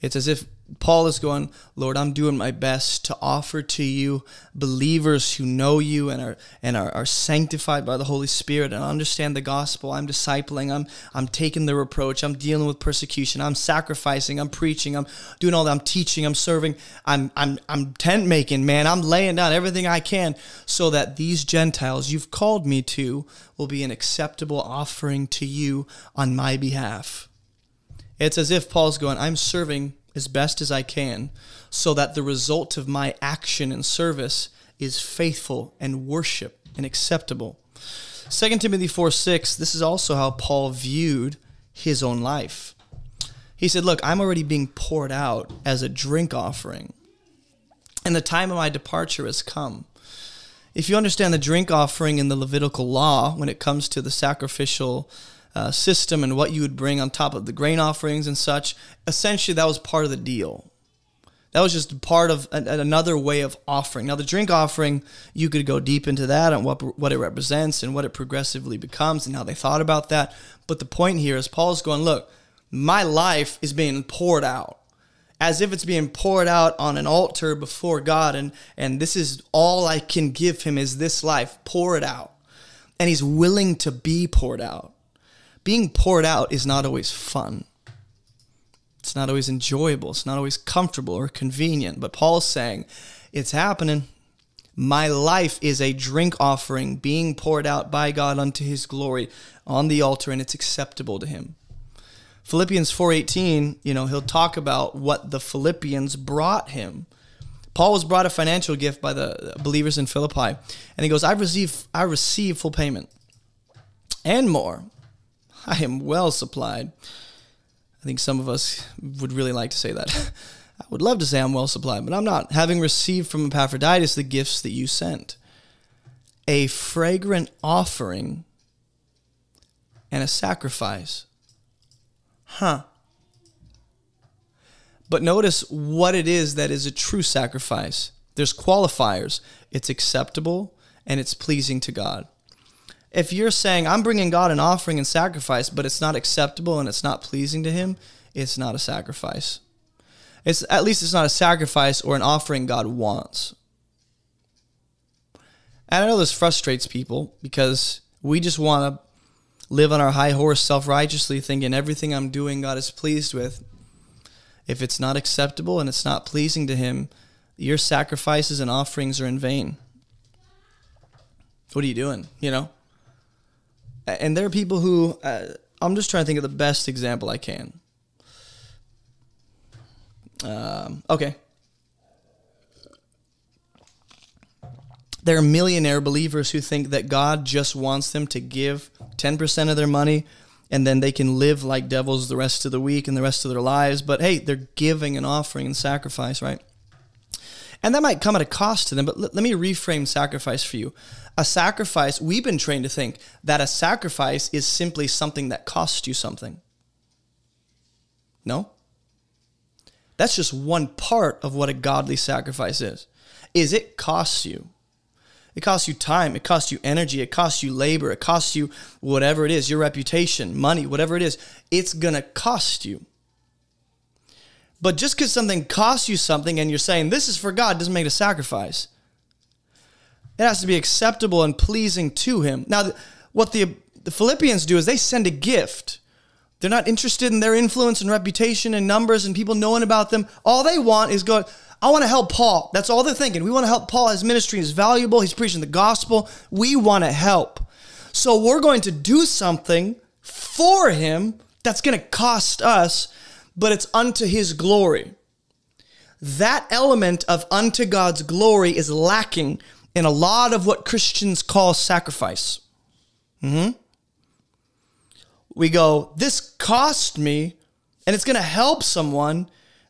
It's as if Paul is going, Lord, I'm doing my best to offer to you believers who know you and are and are, are sanctified by the Holy Spirit and understand the gospel. I'm discipling, I'm I'm taking the reproach, I'm dealing with persecution, I'm sacrificing, I'm preaching, I'm doing all that, I'm teaching, I'm serving, I'm I'm I'm tent making, man. I'm laying down everything I can so that these Gentiles you've called me to will be an acceptable offering to you on my behalf. It's as if Paul's going, I'm serving as best as I can so that the result of my action and service is faithful and worship and acceptable. 2 Timothy 4 6, this is also how Paul viewed his own life. He said, Look, I'm already being poured out as a drink offering, and the time of my departure has come. If you understand the drink offering in the Levitical law when it comes to the sacrificial uh, system and what you would bring on top of the grain offerings and such. Essentially, that was part of the deal. That was just part of a, another way of offering. Now, the drink offering, you could go deep into that and what what it represents and what it progressively becomes and how they thought about that. But the point here is Paul's going, look, my life is being poured out as if it's being poured out on an altar before God and and this is all I can give him is this life pour it out and he's willing to be poured out being poured out is not always fun. It's not always enjoyable. It's not always comfortable or convenient. But Paul's saying, it's happening. My life is a drink offering being poured out by God unto his glory on the altar, and it's acceptable to him. Philippians 4:18, you know, he'll talk about what the Philippians brought him. Paul was brought a financial gift by the believers in Philippi, and he goes, "I receive I receive full payment and more I am well supplied. I think some of us would really like to say that. I would love to say I'm well supplied, but I'm not. Having received from Epaphroditus the gifts that you sent, a fragrant offering and a sacrifice. Huh. But notice what it is that is a true sacrifice. There's qualifiers. It's acceptable and it's pleasing to God if you're saying I'm bringing God an offering and sacrifice, but it's not acceptable and it's not pleasing to Him, it's not a sacrifice. It's at least it's not a sacrifice or an offering God wants. And I know this frustrates people because we just want to live on our high horse self righteously, thinking everything I'm doing God is pleased with. If it's not acceptable and it's not pleasing to Him, your sacrifices and offerings are in vain. What are you doing? You know? And there are people who uh, I'm just trying to think of the best example I can. Um, okay. There are millionaire believers who think that God just wants them to give 10% of their money and then they can live like devils the rest of the week and the rest of their lives. But hey, they're giving an offering and sacrifice, right? And that might come at a cost to them, but let, let me reframe sacrifice for you. A sacrifice, we've been trained to think that a sacrifice is simply something that costs you something. No? That's just one part of what a godly sacrifice is. Is it costs you. It costs you time, it costs you energy, it costs you labor, it costs you whatever it is, your reputation, money, whatever it is. It's going to cost you. But just because something costs you something and you're saying this is for God doesn't make it a sacrifice. It has to be acceptable and pleasing to Him. Now, what the, the Philippians do is they send a gift. They're not interested in their influence and reputation and numbers and people knowing about them. All they want is go, I want to help Paul. That's all they're thinking. We want to help Paul. His ministry is valuable. He's preaching the gospel. We want to help. So we're going to do something for him that's going to cost us but it's unto his glory. That element of unto God's glory is lacking in a lot of what Christians call sacrifice. Mm-hmm. We go, this cost me, and it's going to help someone,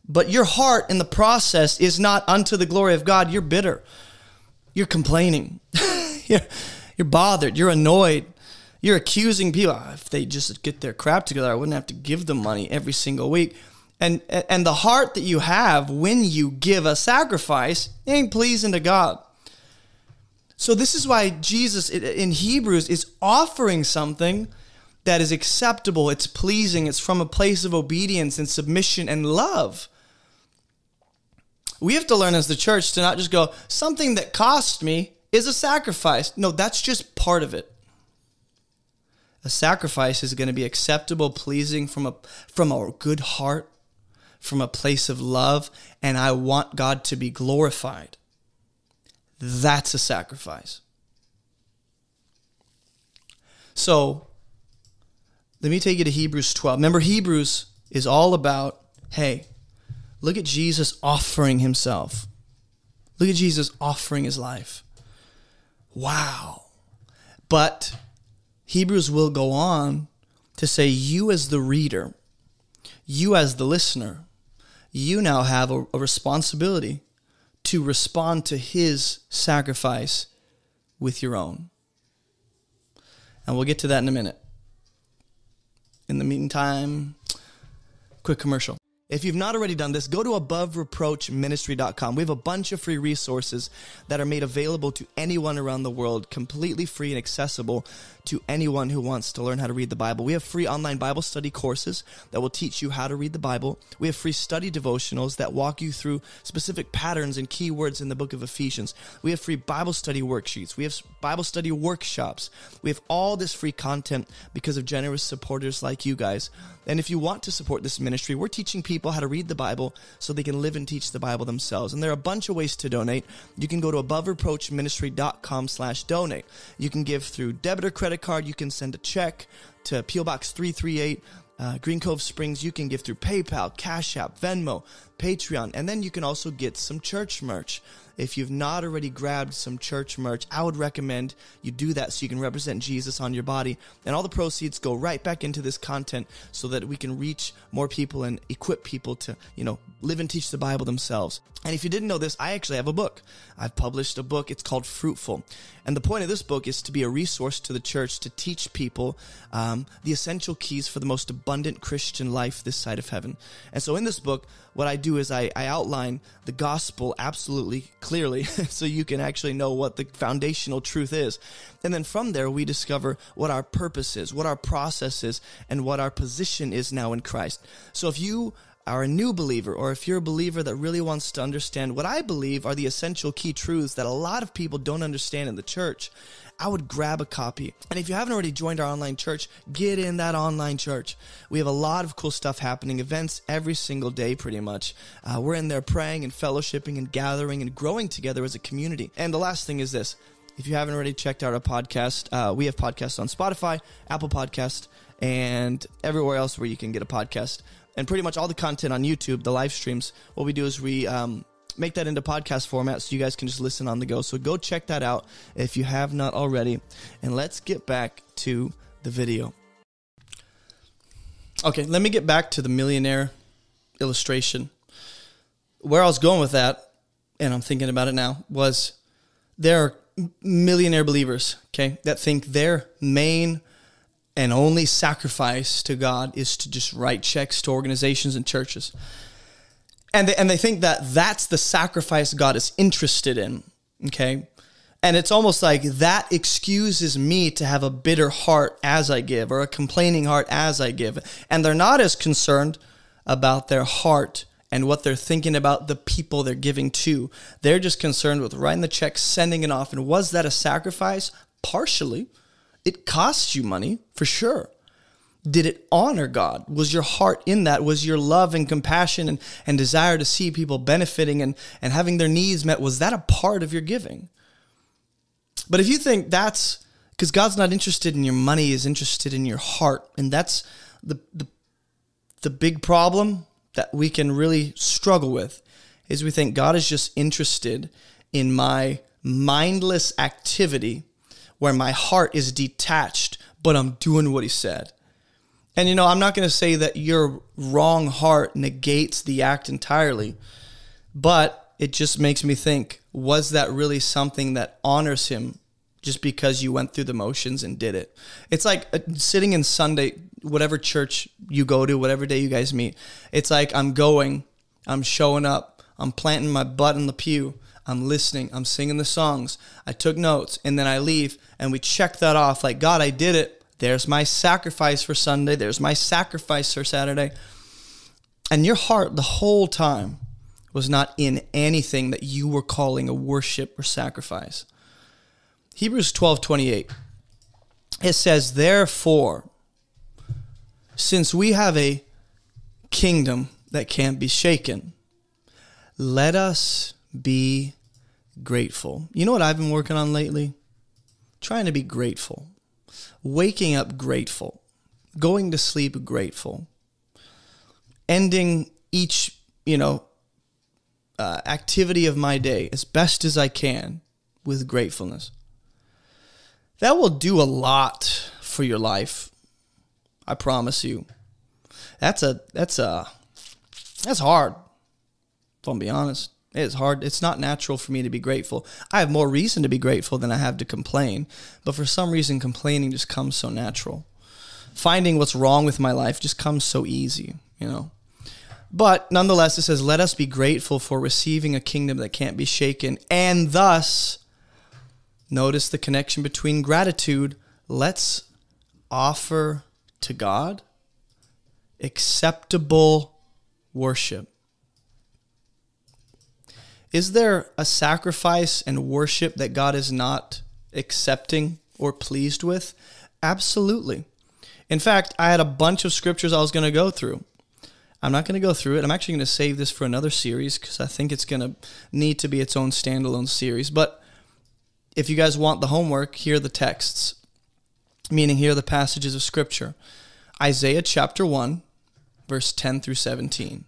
but your heart in the process is not unto the glory of God. You're bitter. You're complaining. you're, you're bothered. You're annoyed. You're accusing people. Oh, if they just get their crap together, I wouldn't have to give them money every single week. And and the heart that you have when you give a sacrifice ain't pleasing to God. So this is why Jesus in Hebrews is offering something that is acceptable, it's pleasing, it's from a place of obedience and submission and love. We have to learn as the church to not just go, something that cost me is a sacrifice. No, that's just part of it a sacrifice is going to be acceptable, pleasing from a from a good heart, from a place of love, and I want God to be glorified. That's a sacrifice. So, let me take you to Hebrews 12. Remember, Hebrews is all about hey, look at Jesus offering himself. Look at Jesus offering his life. Wow. But Hebrews will go on to say, You as the reader, you as the listener, you now have a, a responsibility to respond to his sacrifice with your own. And we'll get to that in a minute. In the meantime, quick commercial. If you've not already done this, go to abovereproachministry.com. We have a bunch of free resources that are made available to anyone around the world, completely free and accessible to anyone who wants to learn how to read the Bible. We have free online Bible study courses that will teach you how to read the Bible. We have free study devotionals that walk you through specific patterns and keywords in the book of Ephesians. We have free Bible study worksheets. We have Bible study workshops. We have all this free content because of generous supporters like you guys. And if you want to support this ministry, we're teaching people how to read the Bible so they can live and teach the Bible themselves. And there are a bunch of ways to donate. You can go to abovereproachministry.com slash donate. You can give through debit or credit credit card, you can send a check to P.O. Box 338, uh, Green Cove Springs. You can give through PayPal, Cash App, Venmo, Patreon, and then you can also get some church merch. If you've not already grabbed some church merch, I would recommend you do that so you can represent Jesus on your body. And all the proceeds go right back into this content so that we can reach more people and equip people to, you know, live and teach the Bible themselves. And if you didn't know this, I actually have a book. I've published a book. It's called Fruitful. And the point of this book is to be a resource to the church to teach people um, the essential keys for the most abundant Christian life this side of heaven. And so in this book, what I do is I, I outline the gospel absolutely so you can actually know what the foundational truth is. And then from there, we discover what our purpose is, what our process is, and what our position is now in Christ. So if you are a new believer, or if you're a believer that really wants to understand what I believe are the essential key truths that a lot of people don't understand in the church, I would grab a copy. And if you haven't already joined our online church, get in that online church. We have a lot of cool stuff happening, events every single day, pretty much. Uh, we're in there praying and fellowshipping and gathering and growing together as a community. And the last thing is this if you haven't already checked out our podcast, uh, we have podcasts on Spotify, Apple Podcast, and everywhere else where you can get a podcast. and pretty much all the content on YouTube, the live streams, what we do is we um, make that into podcast format so you guys can just listen on the go. So go check that out if you have not already. And let's get back to the video. Okay, let me get back to the millionaire illustration. Where I was going with that, and I'm thinking about it now, was there are millionaire believers, okay, that think their main and only sacrifice to God is to just write checks to organizations and churches. And they, and they think that that's the sacrifice God is interested in, okay? And it's almost like that excuses me to have a bitter heart as I give or a complaining heart as I give. And they're not as concerned about their heart and what they're thinking about the people they're giving to. They're just concerned with writing the check, sending it off. And was that a sacrifice? Partially. It costs you money, for sure. Did it honor God? Was your heart in that? Was your love and compassion and, and desire to see people benefiting and, and having their needs met, was that a part of your giving? But if you think that's because God's not interested in your money, He's interested in your heart, and that's the, the the big problem that we can really struggle with is we think God is just interested in my mindless activity where my heart is detached, but I'm doing what he said. And you know, I'm not going to say that your wrong heart negates the act entirely, but it just makes me think was that really something that honors him just because you went through the motions and did it? It's like uh, sitting in Sunday, whatever church you go to, whatever day you guys meet. It's like I'm going, I'm showing up, I'm planting my butt in the pew, I'm listening, I'm singing the songs, I took notes, and then I leave and we check that off like, God, I did it. There's my sacrifice for Sunday, there's my sacrifice for Saturday. And your heart the whole time was not in anything that you were calling a worship or sacrifice. Hebrews 12 28. It says, Therefore, since we have a kingdom that can't be shaken, let us be grateful. You know what I've been working on lately? Trying to be grateful. Waking up grateful. Going to sleep grateful. Ending each, you know, uh, activity of my day as best as I can with gratefulness. That will do a lot for your life. I promise you. That's a that's a that's hard. If I'm being honest. It's hard. It's not natural for me to be grateful. I have more reason to be grateful than I have to complain. But for some reason, complaining just comes so natural. Finding what's wrong with my life just comes so easy, you know. But nonetheless, it says, Let us be grateful for receiving a kingdom that can't be shaken, and thus, notice the connection between gratitude. Let's offer to God acceptable worship. Is there a sacrifice and worship that God is not accepting or pleased with? Absolutely. In fact, I had a bunch of scriptures I was going to go through. I'm not going to go through it. I'm actually going to save this for another series because I think it's going to need to be its own standalone series. But if you guys want the homework, here are the texts, meaning here are the passages of scripture Isaiah chapter 1, verse 10 through 17.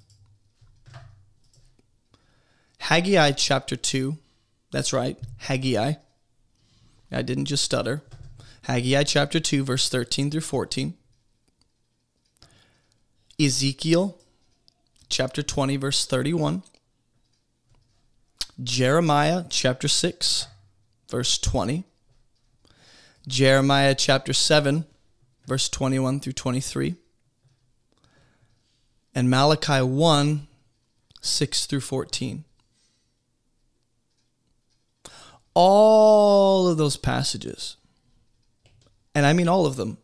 Haggai chapter 2. That's right, Haggai. I didn't just stutter. Haggai chapter 2, verse 13 through 14. Ezekiel chapter 20, verse 31. Jeremiah chapter 6, verse 20. Jeremiah chapter 7, verse 21 through 23. And Malachi 1, 6 through 14. All of those passages, and I mean all of them,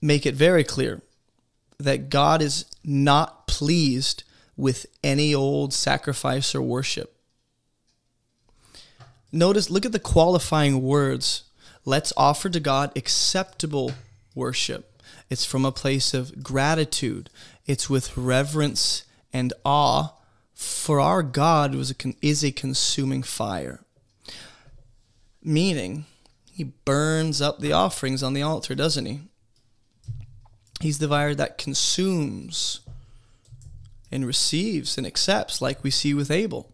make it very clear that God is not pleased with any old sacrifice or worship. Notice, look at the qualifying words. Let's offer to God acceptable worship. It's from a place of gratitude, it's with reverence and awe for our God was a is a consuming fire. Meaning, he burns up the offerings on the altar, doesn't he? He's the fire that consumes and receives and accepts, like we see with Abel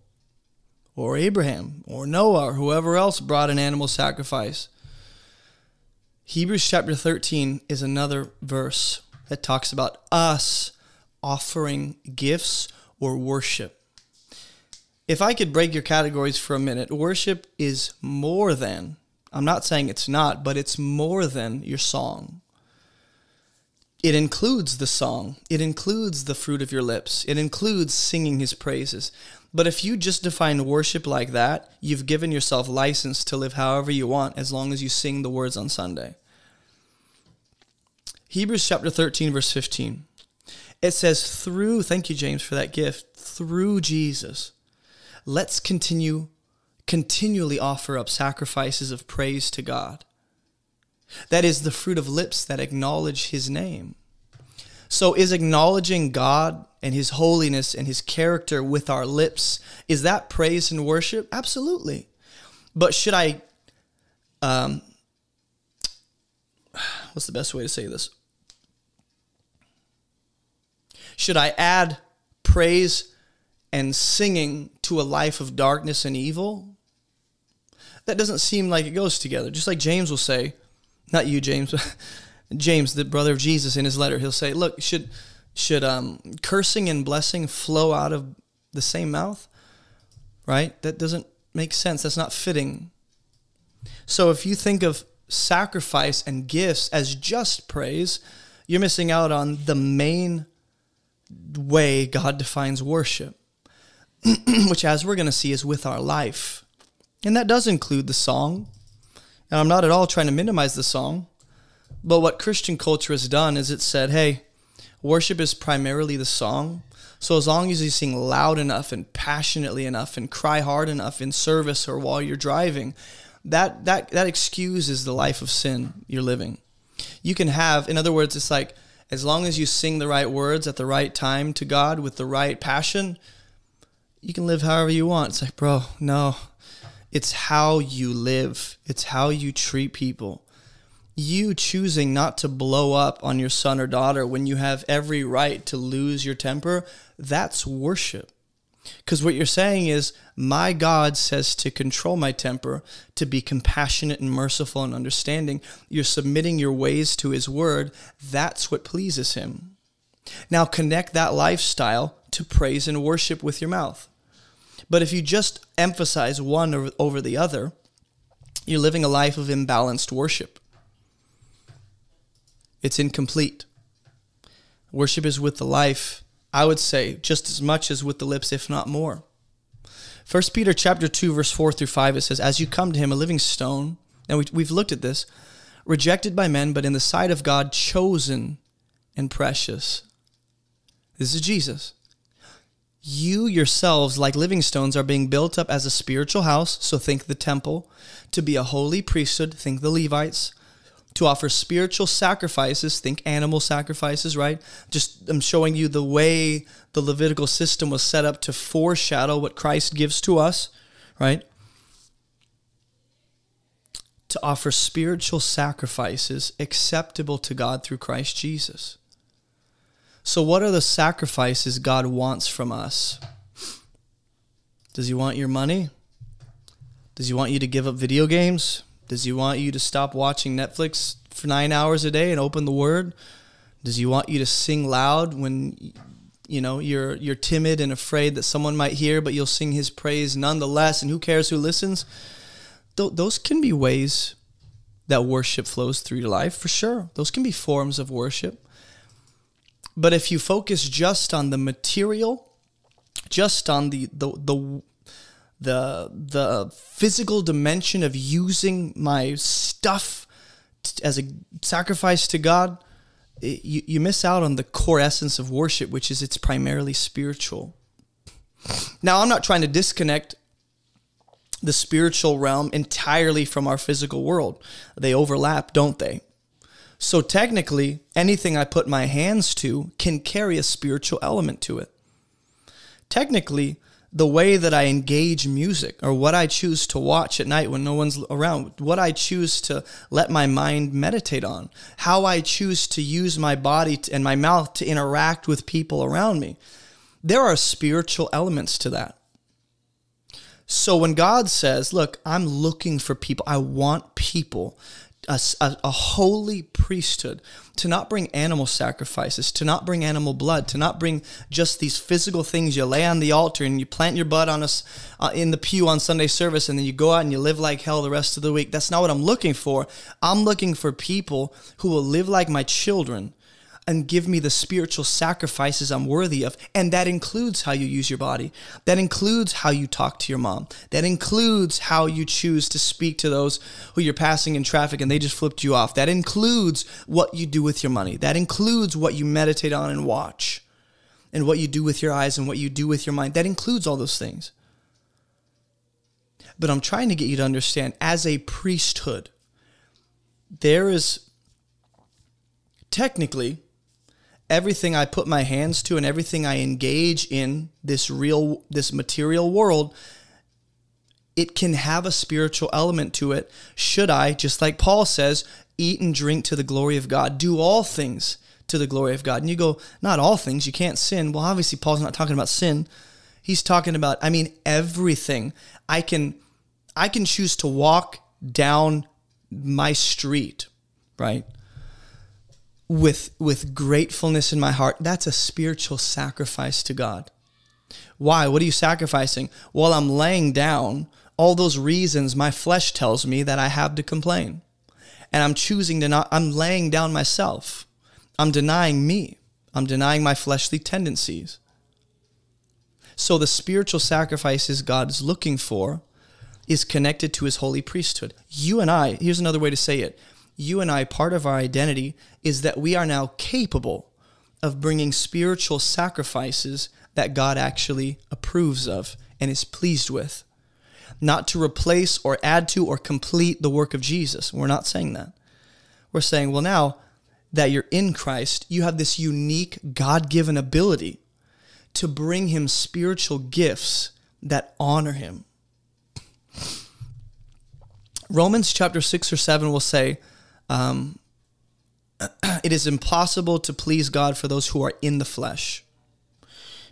or Abraham or Noah or whoever else brought an animal sacrifice. Hebrews chapter 13 is another verse that talks about us offering gifts or worship. If I could break your categories for a minute, worship is more than, I'm not saying it's not, but it's more than your song. It includes the song, it includes the fruit of your lips, it includes singing his praises. But if you just define worship like that, you've given yourself license to live however you want as long as you sing the words on Sunday. Hebrews chapter 13, verse 15. It says, through, thank you, James, for that gift, through Jesus, let's continue, continually offer up sacrifices of praise to God. That is the fruit of lips that acknowledge his name. So is acknowledging God and his holiness and his character with our lips, is that praise and worship? Absolutely. But should I um what's the best way to say this? Should I add praise and singing to a life of darkness and evil? That doesn't seem like it goes together. Just like James will say, not you, James, James, the brother of Jesus, in his letter, he'll say, "Look, should should um, cursing and blessing flow out of the same mouth? Right? That doesn't make sense. That's not fitting. So if you think of sacrifice and gifts as just praise, you're missing out on the main way God defines worship, which, as we're going to see, is with our life. And that does include the song. And I'm not at all trying to minimize the song. But what Christian culture has done is it said, hey, worship is primarily the song. So as long as you sing loud enough and passionately enough and cry hard enough in service or while you're driving, that that that excuses the life of sin you're living. You can have, in other words, it's like as long as you sing the right words at the right time to God with the right passion, you can live however you want. It's like, bro, no. It's how you live. It's how you treat people you choosing not to blow up on your son or daughter when you have every right to lose your temper, that's worship. Because what you're saying is, my God says to control my temper, to be compassionate and merciful and understanding. You're submitting your ways to His word. That's what pleases Him. Now connect that lifestyle to praise and worship with your mouth. But if you just emphasize one over the other, you're living a life of imbalanced worship it's incomplete. Worship is with the life, I would say, just as much as with the lips, if not more. 1 Peter chapter 2, verse 4 through 5, it says, As you come to him, a living stone, and we, we've looked at this, rejected by men, but in the sight of God, chosen and precious. This is Jesus. You yourselves, like living stones, are being built up as a spiritual house, so think the temple, to be a holy priesthood, think the Levites, to offer spiritual sacrifices. Think animal sacrifices, right? Just I'm showing you the way the Levitical system was set up to foreshadow what Christ gives to us, right? To offer spiritual sacrifices acceptable to God through Christ Jesus. So, what are the sacrifices God wants from us? Does He want your money? Does He want you to give up video games? Does he want you to stop watching Netflix for nine hours a day and open the Word? Does he want you to sing loud when you know you're you're timid and afraid that someone might hear, but you'll sing His praise nonetheless? And who cares who listens? Th- those can be ways that worship flows through your life for sure. Those can be forms of worship. But if you focus just on the material, just on the the the the the physical dimension of using my stuff t- as a sacrifice to God, it, you, you miss out on the core essence of worship, which is it's primarily spiritual. Now, I'm not trying to disconnect the spiritual realm entirely from our physical world. They overlap, don't they? So technically, anything I put my hands to can carry a spiritual element to it. Technically, the way that I engage music or what I choose to watch at night when no one's around, what I choose to let my mind meditate on, how I choose to use my body and my mouth to interact with people around me. There are spiritual elements to that. So when God says, Look, I'm looking for people, I want people a, a, a, holy priesthood, to not bring animal sacrifices, to not bring animal blood, to not bring just these physical things you lay on the altar and you plant your butt on us uh, in the pew on Sunday service and then you go out and you live like hell the rest of the week. That's not what I'm looking for. I'm looking for people who will live like my children and give me the spiritual sacrifices I'm worthy of. And that includes how you use your body. That includes how you talk to your mom. That includes how you choose to speak to those who you're passing in traffic and they just flipped you off. That includes what you do with your money. That includes what you meditate on and watch and what you do with your eyes and what you do with your mind. That includes all those things. But I'm trying to get you to understand as a priesthood, there is technically everything I put my hands to and everything I engage in this real this material world it can have a spiritual element to it. Should I just like Paul says eat and drink to the glory of God. Do all things to the glory of God. And you go not all things you can't sin. Well obviously Paul's not talking about sin. He's talking about I mean everything. I can I can choose to walk down my street right with with gratefulness in my heart that's a spiritual sacrifice to god. Why? What are you sacrificing? While i'm laying down all those reasons my flesh tells me that i have to complain. And i'm choosing to not i'm laying down myself. I'm denying me. I'm denying my fleshly tendencies. So the spiritual sacrifices god is looking for is connected to his holy priesthood. You and i here's another way to say it you and I, part of our identity is that we are now capable of bringing spiritual sacrifices that God actually approves of and is pleased with. Not to replace or add to or complete the work of Jesus. We're not saying that. We're saying, well, now that you're in Christ, you have this unique God given ability to bring Him spiritual gifts that honor Him. Romans chapter 6 or 7 will say, um, it is impossible to please God for those who are in the flesh.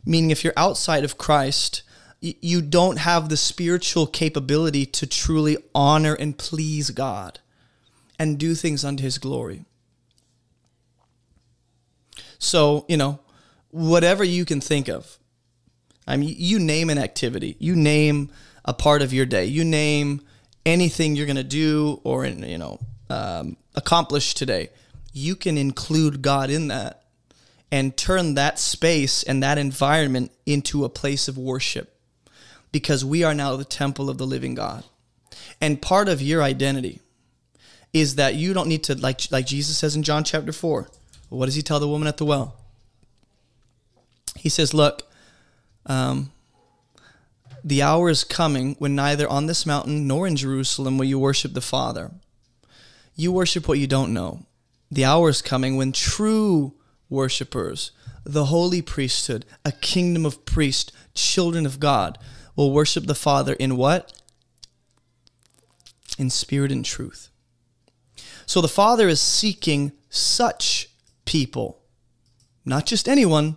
Meaning, if you're outside of Christ, you don't have the spiritual capability to truly honor and please God and do things unto his glory. So, you know, whatever you can think of. I mean, you name an activity, you name a part of your day, you name anything you're going to do or, in, you know, um, accomplish today, you can include God in that and turn that space and that environment into a place of worship because we are now the temple of the living God. And part of your identity is that you don't need to like like Jesus says in John chapter 4. What does he tell the woman at the well? He says, "Look, um, the hour is coming when neither on this mountain nor in Jerusalem will you worship the Father." You worship what you don't know. The hour is coming when true worshippers, the holy priesthood, a kingdom of priests, children of God, will worship the Father in what? In spirit and truth. So the Father is seeking such people, not just anyone,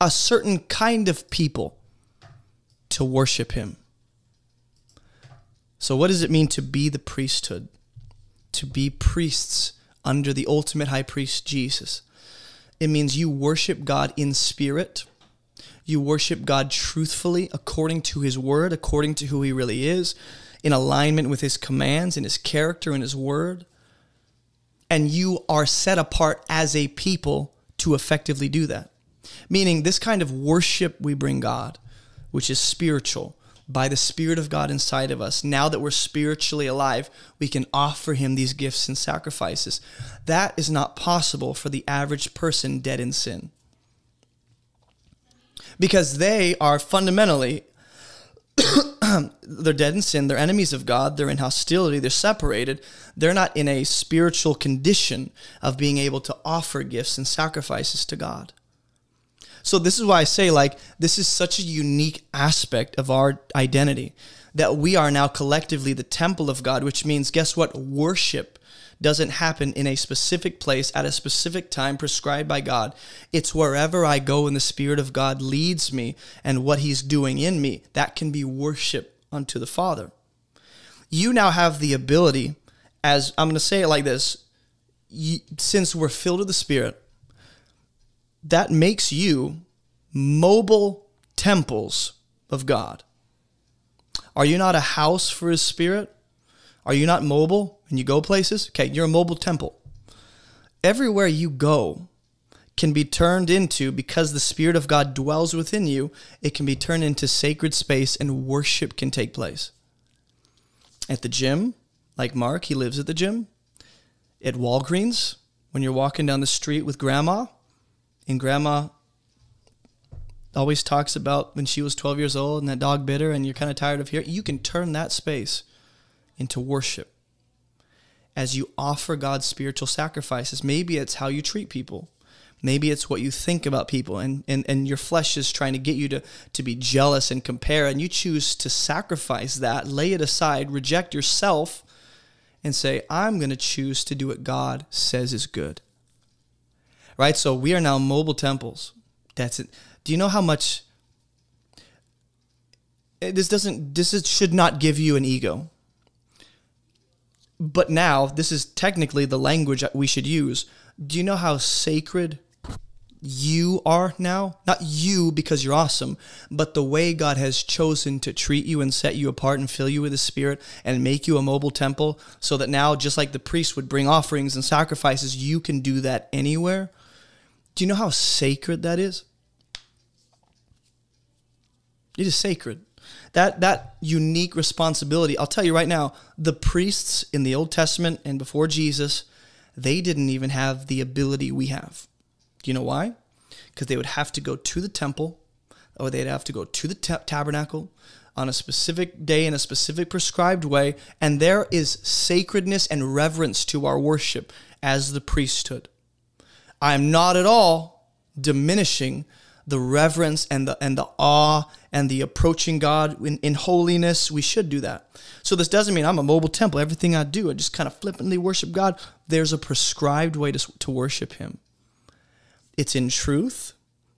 a certain kind of people to worship Him. So, what does it mean to be the priesthood? To be priests under the ultimate high priest, Jesus. It means you worship God in spirit. You worship God truthfully, according to his word, according to who he really is, in alignment with his commands and his character and his word. And you are set apart as a people to effectively do that. Meaning, this kind of worship we bring God, which is spiritual, by the Spirit of God inside of us, now that we're spiritually alive, we can offer Him these gifts and sacrifices. That is not possible for the average person dead in sin. Because they are fundamentally, they're dead in sin, they're enemies of God, they're in hostility, they're separated, they're not in a spiritual condition of being able to offer gifts and sacrifices to God. So this is why I say like this is such a unique aspect of our identity that we are now collectively the temple of God, which means guess what? Worship doesn't happen in a specific place at a specific time prescribed by God. It's wherever I go and the Spirit of God leads me and what He's doing in me. That can be worship unto the Father. You now have the ability, as I'm going to say it like this you, since we're filled with the Spirit, that makes you mobile temples of God. Are you not a house for His Spirit? Are you not mobile and you go places? Okay, you're a mobile temple. Everywhere you go can be turned into, because the Spirit of God dwells within you, it can be turned into sacred space and worship can take place. At the gym, like Mark, he lives at the gym. At Walgreens, when you're walking down the street with grandma, and grandma always talks about when she was 12 years old and that dog bit her and you're kind of tired of hearing, you can turn that space into worship as you offer God spiritual sacrifices. Maybe it's how you treat people. Maybe it's what you think about people, and, and, and your flesh is trying to get you to, to be jealous and compare, and you choose to sacrifice that, lay it aside, reject yourself, and say, I'm going to choose to do what God says is good. Right? So we are now mobile temples. That's it. Do you know how much eh, this doesn't this is, should not give you an ego but now this is technically the language that we should use. Do you know how sacred you are now? Not you because you're awesome, but the way God has chosen to treat you and set you apart and fill you with His Spirit and make you a mobile temple so that now, just like the priest would bring offerings and sacrifices, you can do that anywhere. Do you know how sacred that is? It is sacred. That that unique responsibility i'll tell you right now the priests in the old testament and before jesus they didn't even have the ability we have. Do you know why? Because they would have to go to the temple or they'd have to go to the tabernacle on a specific day in a specific prescribed way and there is sacredness and reverence to our worship as the priesthood i am not at all diminishing the reverence and the and the awe and the approaching God in, in holiness. We should do that. So this doesn't mean I'm a mobile temple. Everything I do, I just kind of flippantly worship God. There's a prescribed way to, to worship Him. It's in truth,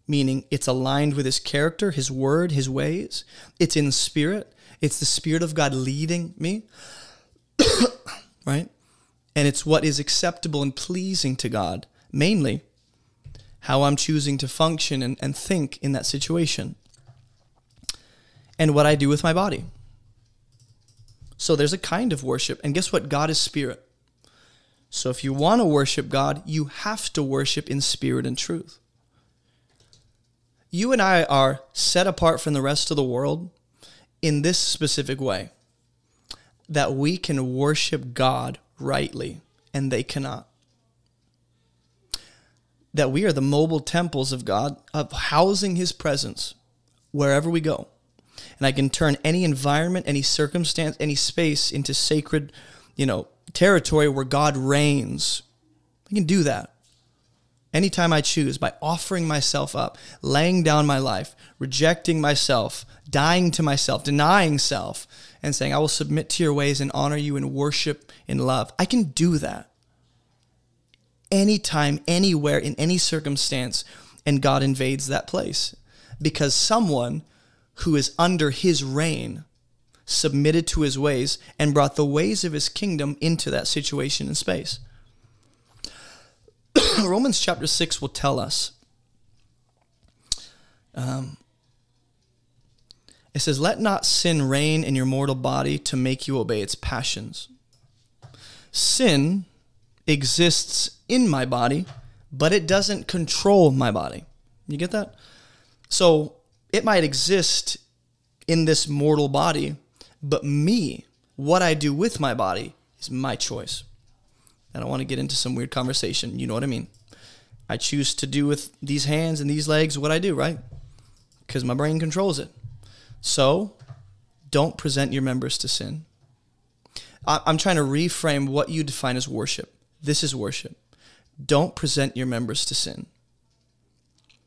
meaning it's aligned with His character, His word, His ways. It's in spirit. It's the Spirit of God leading me, right? And it's what is acceptable and pleasing to God, mainly how I'm choosing to function and, and think in that situation, and what I do with my body. So there's a kind of worship. And guess what? God is spirit. So if you want to worship God, you have to worship in spirit and truth. You and I are set apart from the rest of the world in this specific way that we can worship God rightly, and they cannot that we are the mobile temples of God, of housing His presence wherever we go. And I can turn any environment, any circumstance, any space into sacred, you know, territory where God reigns. I can do that anytime I choose by offering myself up, laying down my life, rejecting myself, dying to myself, denying self, and saying, I will submit to your ways and honor you and worship in love. I can do that anytime, anywhere, in any circumstance, and God invades that place. Because someone who is under his reign submitted to his ways and brought the ways of his kingdom into that situation and space. Romans chapter 6 will tell us. Um, it says, Let not sin reign in your mortal body to make you obey its passions. Sin exists in my body, but it doesn't control my body. You get that? So it might exist in this mortal body, but me, what I do with my body, is my choice. I don't want to get into some weird conversation. You know what I mean? I choose to do with these hands and these legs what I do, right? Because my brain controls it. So don't present your members to sin. I'm trying to reframe what you define as worship. This is worship. Don't present your members to sin.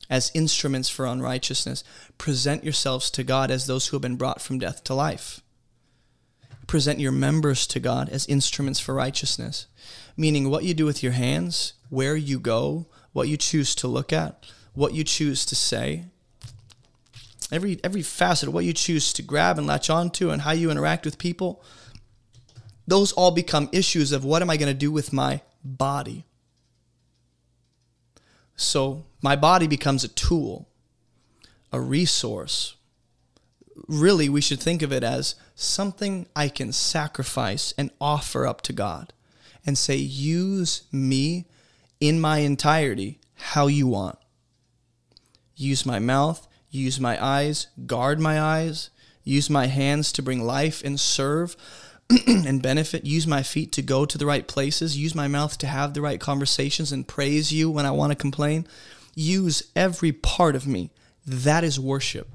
as instruments for unrighteousness. Present yourselves to God as those who have been brought from death to life. Present your members to God as instruments for righteousness, meaning what you do with your hands, where you go, what you choose to look at, what you choose to say. Every, every facet of what you choose to grab and latch onto and how you interact with people, those all become issues of what am I going to do with my body? So my body becomes a tool, a resource. Really, we should think of it as something I can sacrifice and offer up to God and say, use me in my entirety how you want. Use my mouth, use my eyes, guard my eyes, use my hands to bring life and serve and benefit. Use my feet to go to the right places. Use my mouth to have the right conversations and praise you when I want to complain. Use every part of me. That is worship.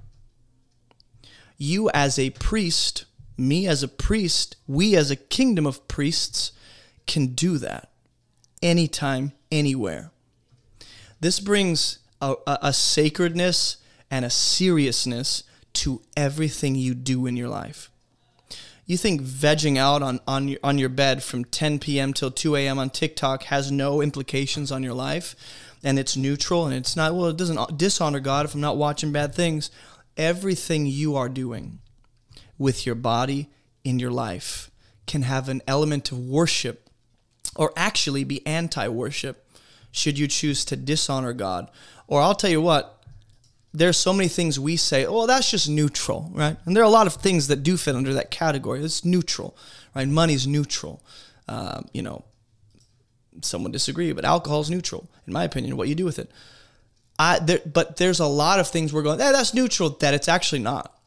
You, as a priest, me as a priest, we as a kingdom of priests can do that anytime, anywhere. This brings a, a, a sacredness and a seriousness to everything you do in your life you think vegging out on on your, on your bed from 10 p.m. till 2 a.m. on TikTok has no implications on your life and it's neutral and it's not well it doesn't dishonor God if I'm not watching bad things everything you are doing with your body in your life can have an element of worship or actually be anti-worship should you choose to dishonor God or I'll tell you what there's so many things we say, oh, that's just neutral, right? And there are a lot of things that do fit under that category. It's neutral, right? Money's neutral. Um, you know, some would disagree, but alcohol's neutral, in my opinion, what you do with it. I, there, but there's a lot of things we're going, hey, that's neutral, that it's actually not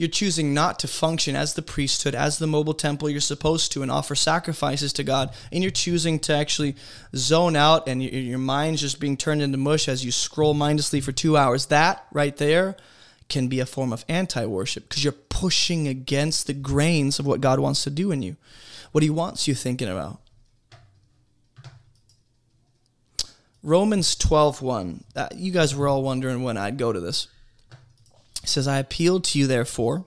you're choosing not to function as the priesthood, as the mobile temple you're supposed to, and offer sacrifices to God. And you're choosing to actually zone out and your mind's just being turned into mush as you scroll mindlessly for two hours. That right there can be a form of anti worship because you're pushing against the grains of what God wants to do in you, what He wants you thinking about. Romans 12 1. Uh, you guys were all wondering when I'd go to this. He says, I appeal to you, therefore,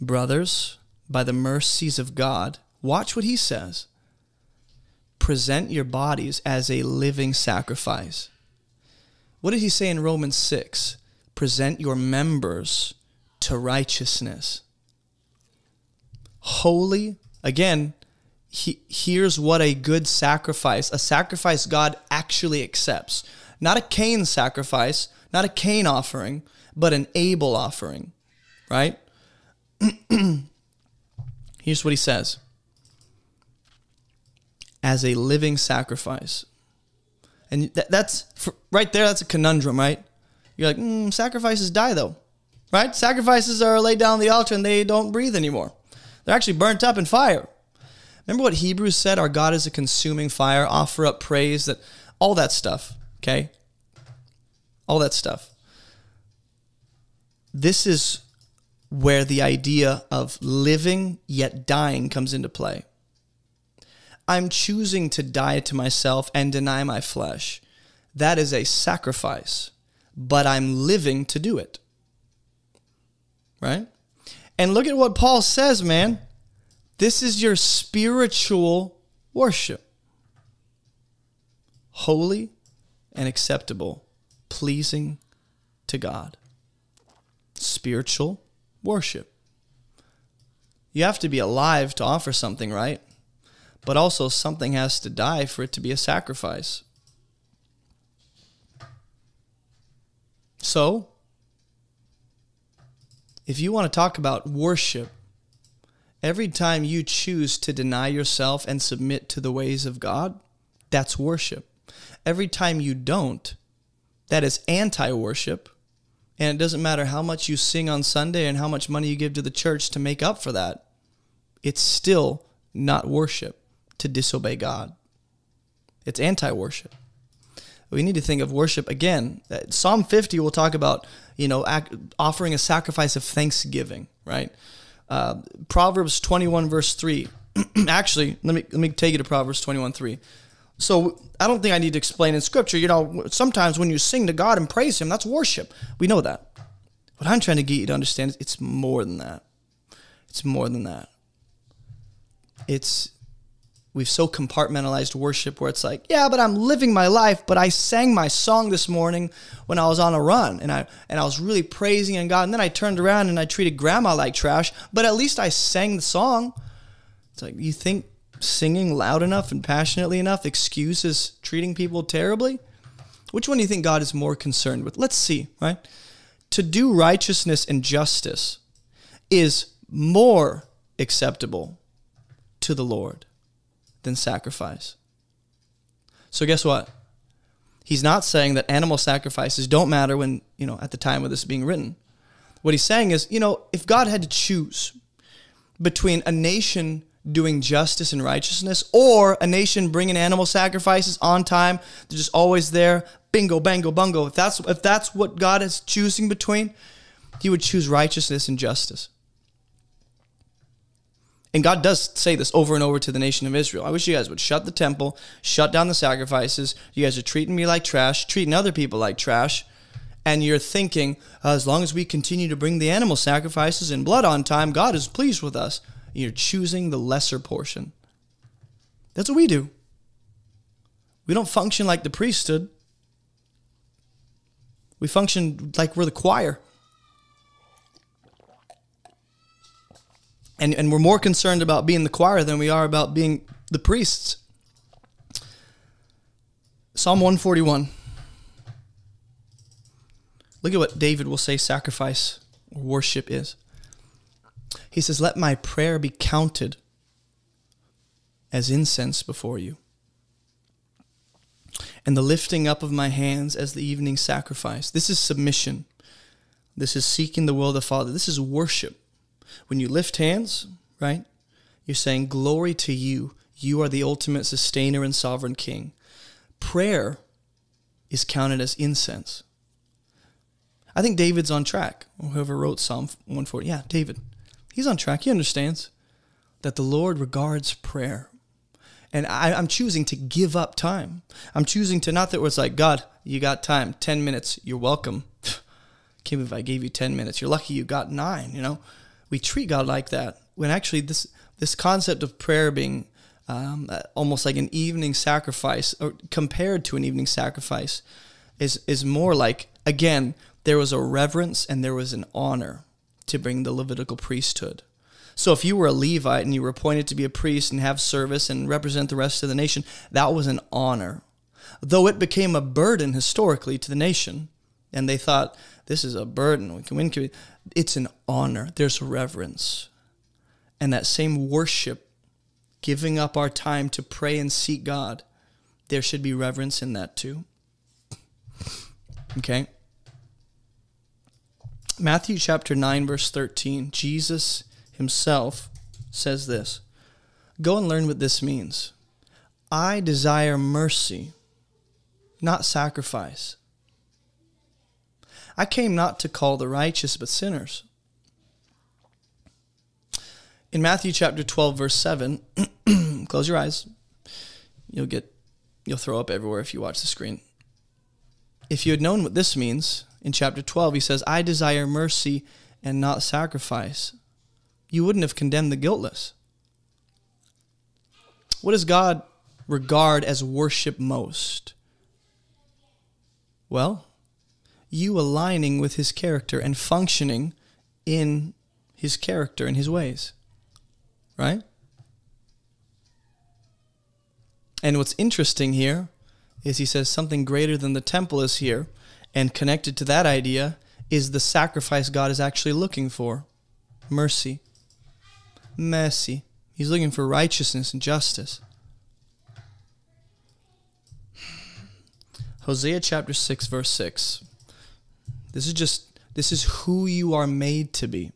brothers, by the mercies of God. Watch what he says. Present your bodies as a living sacrifice. What did he say in Romans 6? Present your members to righteousness. Holy, again, he, here's what a good sacrifice, a sacrifice God actually accepts. Not a Cain sacrifice, not a Cain offering, but an Abel offering, right? Here's what he says as a living sacrifice. And that, that's for, right there, that's a conundrum, right? You're like, mm, sacrifices die though, right? Sacrifices are laid down on the altar and they don't breathe anymore. They're actually burnt up in fire. Remember what Hebrews said? Our God is a consuming fire. Offer up praise, that all that stuff, okay? All that stuff this is where the idea of living yet dying comes into play. I'm choosing to die to myself and deny my flesh. That is a sacrifice, but I'm living to do it. Right? And look at what Paul says, man. This is your spiritual worship holy and acceptable, pleasing to God spiritual worship. You have to be alive to offer something, right? But also, something has to die for it to be a sacrifice. So, if you want to talk about worship, every time you choose to deny yourself and submit to the ways of God, that's worship. Every time you don't, that is anti worship and it doesn't matter how much you sing on Sunday and how much money you give to the church to make up for that. It's still not worship to disobey God. It's anti worship. We need to think of worship again. Psalm 50 will talk about, you know, offering a sacrifice of thanksgiving, right? Uh, Proverbs 21, verse 3. Actually, let me, let me take you to Proverbs 21, 3. So I don't think I need to explain in scripture. You know, sometimes when you sing to God and praise Him, that's worship. We know that. What I'm trying to get you to understand is it's more than that. It's more than that. It's we've so compartmentalized worship where it's like, yeah, but I'm living my life, but I sang my song this morning when I was on a run and I and I was really praising in God and then I turned around and I treated grandma like trash, but at least I sang the song. It's like you think singing loud enough and passionately enough excuses treating people terribly? Which one do you think God is more concerned with? Let's see, right? To do righteousness and justice is more acceptable to the Lord than sacrifice. So guess what? He's not saying that animal sacrifices don't matter when, you know, at the time of this being written. What he's saying is, you know, if God had to choose between a nation doing justice and righteousness or a nation bringing animal sacrifices on time, they're just always there, bingo bango bungo. If that's if that's what God is choosing between, he would choose righteousness and justice. And God does say this over and over to the nation of Israel. I wish you guys would shut the temple, shut down the sacrifices. You guys are treating me like trash, treating other people like trash. And you're thinking, as long as we continue to bring the animal sacrifices and blood on time, God is pleased with us. You're choosing the lesser portion. That's what we do. We don't function like the priesthood. We function like we're the choir. And, and we're more concerned about being the choir than we are about being the priests. Psalm 141. Look at what David will say sacrifice or worship is. He says, Let my prayer be counted as incense before you, and the lifting up of my hands as the evening sacrifice. This is submission. This is seeking the will of the Father. This is worship. When you lift hands, right, you're saying, Glory to you. You are the ultimate sustainer and sovereign king. Prayer is counted as incense. I think David's on track. Whoever wrote Psalm 140. Yeah, David. He's on track. He understands that the Lord regards prayer. And I, am choosing to give up time. I'm choosing to not that it's like, God, you got time, 10 minutes, you're welcome. Can't believe I gave you 10 minutes. You're lucky you got nine, you know? we treat God like that when actually this this concept of prayer being um, uh, almost like an evening sacrifice or compared to an evening sacrifice is is more like again there was a reverence and there was an honor to bring the Levitical priesthood. So if you were a Levite and you were appointed to be a priest and have service and represent the rest of the nation, that was an honor. Though it became a burden historically to the nation, and they thought this is a burden. We can, win. it's an honor. There's reverence. And that same worship, giving up our time to pray and seek God, there should be reverence in that too. Okay? Matthew chapter 9, verse 13, Jesus himself says this Go and learn what this means. I desire mercy, not sacrifice. I came not to call the righteous, but sinners. In Matthew chapter 12, verse 7, close your eyes. You'll get you'll throw up everywhere if you watch the screen. If you had known what this means, in chapter 12, he says, I desire mercy and not sacrifice. You wouldn't have condemned the guiltless. What does God regard as worship most? Well, you aligning with his character and functioning in his character and his ways. Right? And what's interesting here is he says something greater than the temple is here, and connected to that idea is the sacrifice God is actually looking for mercy. Mercy. He's looking for righteousness and justice. Hosea chapter 6, verse 6. This is just this is who you are made to be.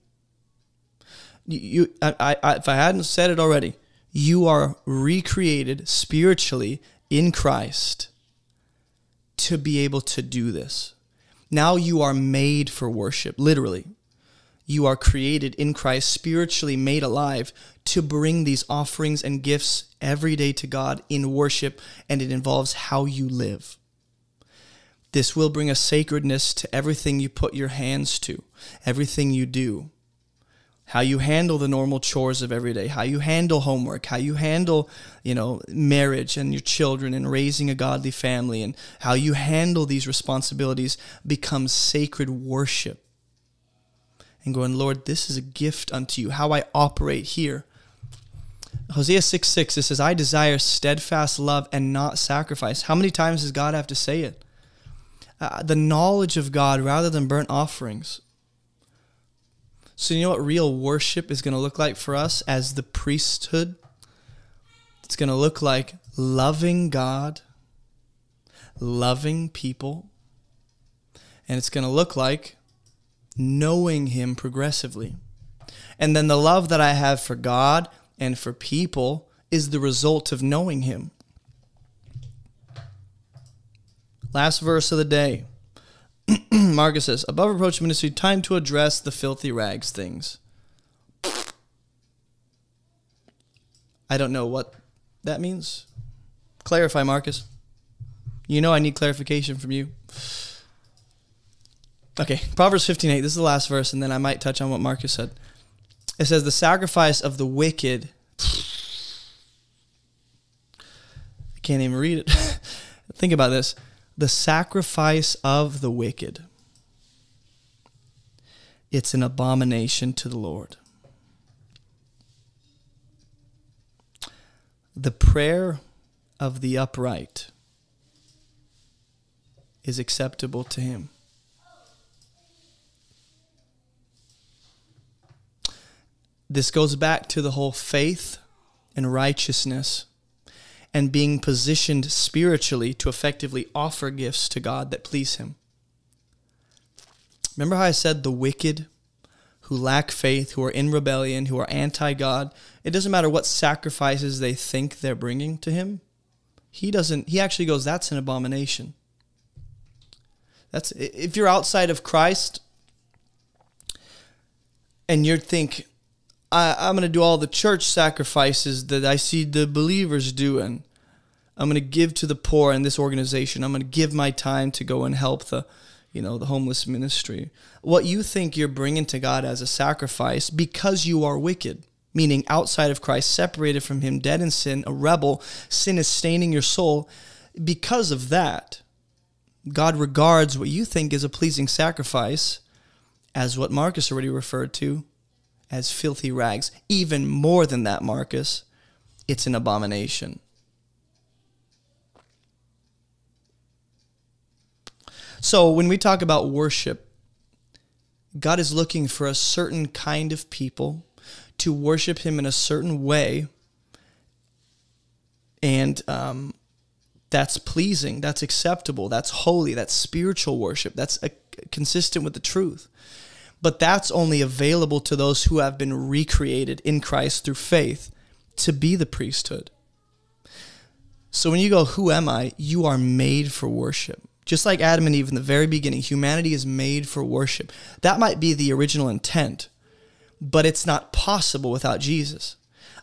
You, I, I, if I hadn't said it already, you are recreated spiritually in Christ to be able to do this. Now you are made for worship, literally. You are created in Christ, spiritually made alive to bring these offerings and gifts every day to God in worship, and it involves how you live. This will bring a sacredness to everything you put your hands to, everything you do. How you handle the normal chores of every day, how you handle homework, how you handle, you know, marriage and your children and raising a godly family, and how you handle these responsibilities becomes sacred worship and going, Lord, this is a gift unto you, how I operate here. Hosea 6 6, it says, I desire steadfast love and not sacrifice. How many times does God have to say it? Uh, the knowledge of God rather than burnt offerings. So, you know what real worship is going to look like for us as the priesthood? It's going to look like loving God, loving people, and it's going to look like knowing Him progressively. And then the love that I have for God and for people is the result of knowing Him. Last verse of the day. Marcus says, above reproach ministry, time to address the filthy rags things. I don't know what that means. Clarify, Marcus. You know I need clarification from you. Okay, Proverbs 15:8. This is the last verse, and then I might touch on what Marcus said. It says, "The sacrifice of the wicked." I can't even read it. Think about this: the sacrifice of the wicked. It's an abomination to the Lord. The prayer of the upright is acceptable to him. this goes back to the whole faith and righteousness and being positioned spiritually to effectively offer gifts to God that please Him. Remember how I said the wicked who lack faith, who are in rebellion, who are anti God, it doesn't matter what sacrifices they think they're bringing to Him. He doesn't, He actually goes, that's an abomination. That's if you're outside of Christ and you think, I, I'm going to do all the church sacrifices that I see the believers doing. I'm going to give to the poor in this organization. I'm going to give my time to go and help the, you know, the homeless ministry. What you think you're bringing to God as a sacrifice because you are wicked, meaning outside of Christ, separated from Him, dead in sin, a rebel, sin is staining your soul. Because of that, God regards what you think is a pleasing sacrifice as what Marcus already referred to as filthy rags. Even more than that, Marcus, it's an abomination. So when we talk about worship, God is looking for a certain kind of people to worship Him in a certain way. And um, that's pleasing, that's acceptable, that's holy, that's spiritual worship, that's consistent with the truth but that's only available to those who have been recreated in Christ through faith to be the priesthood. So when you go, Who am I? You are made for worship. Just like Adam and Eve in the very beginning, humanity is made for worship. That might be the original intent, but it's not possible without Jesus.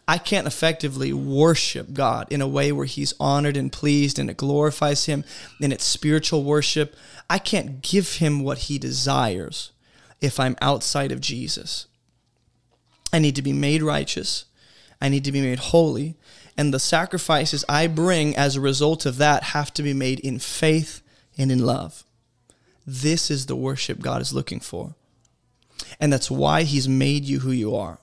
I can't effectively worship God in a way where He's honored and pleased and it glorifies Him and it's spiritual worship. I can't give Him what He desires if I'm outside of Jesus. I need to be made righteous. I need to be made holy. And the sacrifices I bring as a result of that have to be made in faith and in love. This is the worship God is looking for. And that's why He's made you who you are.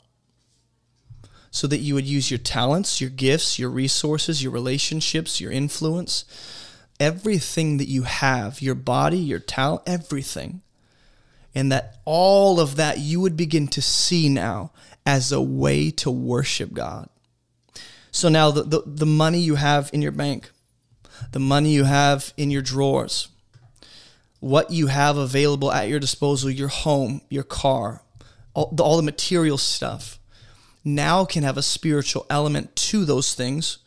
So that you would use your talents, your gifts, your resources, your relationships, your influence, everything that you have, your body, your talent, everything and that all of that you would begin to see now as a way to worship God. So now the, the, the, money you have in your bank, the money you have in your drawers, what you have available at your disposal, your home, your car, all the, all the material stuff, now can have a spiritual element to those things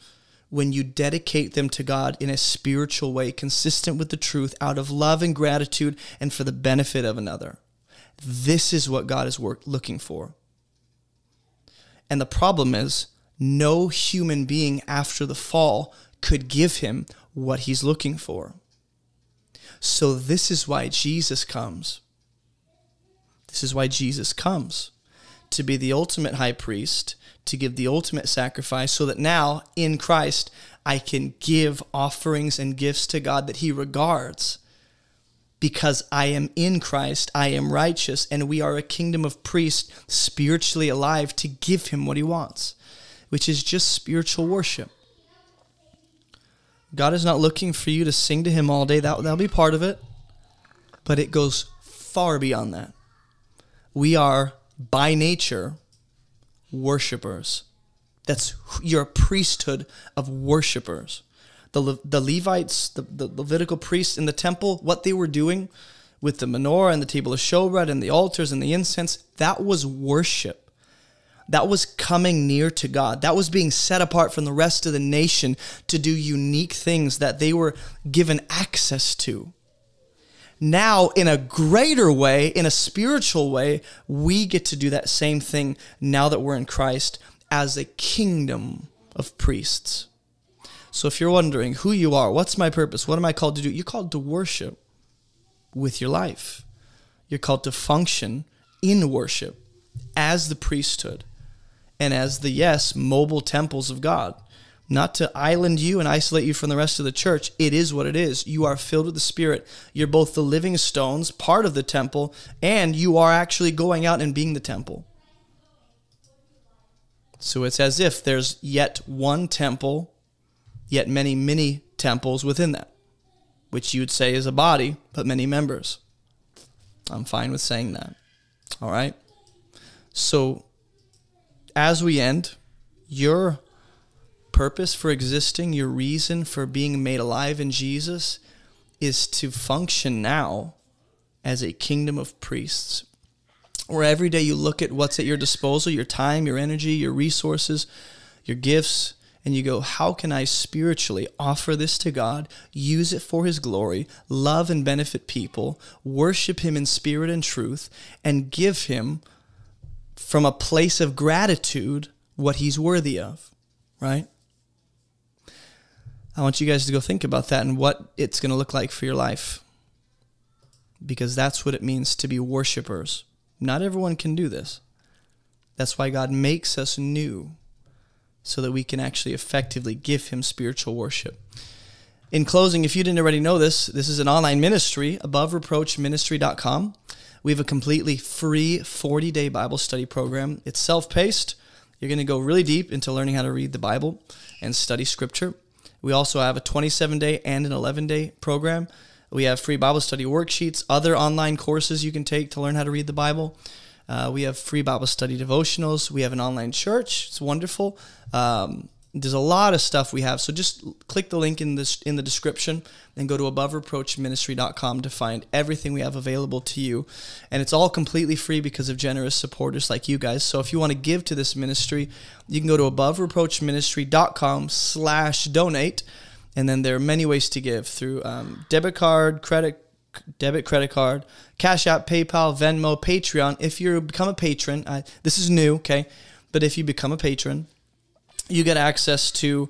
when you dedicate them to God in a spiritual way, consistent with the truth, out of love and gratitude, and for the benefit of another. This is what God is work, looking for. And the problem is, no human being after the fall could give him what he's looking for. So, this is why Jesus comes. This is why Jesus comes to be the ultimate high priest, to give the ultimate sacrifice, so that now in Christ I can give offerings and gifts to God that He regards. Because I am in Christ, I am righteous, and we are a kingdom of priests spiritually alive to give Him what He wants, which is just spiritual worship. God is not looking for you to sing to Him all day, that, that'll be part of it, but it goes far beyond that we are by nature worshipers. That's your priesthood of worshipers. The, Le- the Levites, the, the Levitical priests in the temple, what they were doing with the menorah and the table of showbread and the altars and the incense, that was worship. That was coming near to God. That was being set apart from the rest of the nation to do unique things that they were given access to now in a greater way, in a spiritual way, we get to do that same thing now that we're in Christ as a kingdom of priests. So if you're wondering who you are, what's my purpose? What am I called to do? You're called to worship with your life. You're called to function in worship as the priesthood and as the, yes, mobile temples of God not to island you and isolate you from the rest of the church. It is what it is. You are filled with the Spirit. You're both the living stones, part of the temple, and you are actually going out and being the temple. So it's as if there's yet one temple, yet many, many temples within that, which you would say is a body, but many members. I'm fine with saying that. All right? So as we end, your purpose for existing, your reason for being made alive in Jesus is to function now as a kingdom of priests. Where every day you look at what's at your disposal, your time, your energy, your resources, your gifts, and you go, How can I spiritually offer this to God, use it for His glory, love and benefit people, worship Him in spirit and truth, and give Him from a place of gratitude what He's worthy of? Right? I want you guys to go think about that and what it's going to look like for your life. Because that's what it means to be worshipers. Not everyone can do this. That's why God makes us new so that we can actually effectively give Him spiritual worship. In closing, if you didn't already know this, this is an online ministry, abovereproachministry.com. We have a completely free 40 day Bible study program. It's self paced. You're going to go really deep into learning how to read the Bible and study scripture. We also have a 27 day and an 11 day program. We have free Bible study worksheets, other online courses you can take to learn how to read the Bible. Uh, we have free Bible study devotionals. We have an online church. It's wonderful. Um, there's a lot of stuff we have. So just click the link in this in the description and go to abovereproachministry.com to find everything we have available to you. And it's all completely free because of generous supporters like you guys. So if you want to give to this ministry, you can go to abovereproachministry.com slash donate. And then there are many ways to give through um, debit card, credit debit credit card, Cash App, PayPal, Venmo, Patreon. If you become a patron, I, this is new, okay? But if you become a patron, you get access to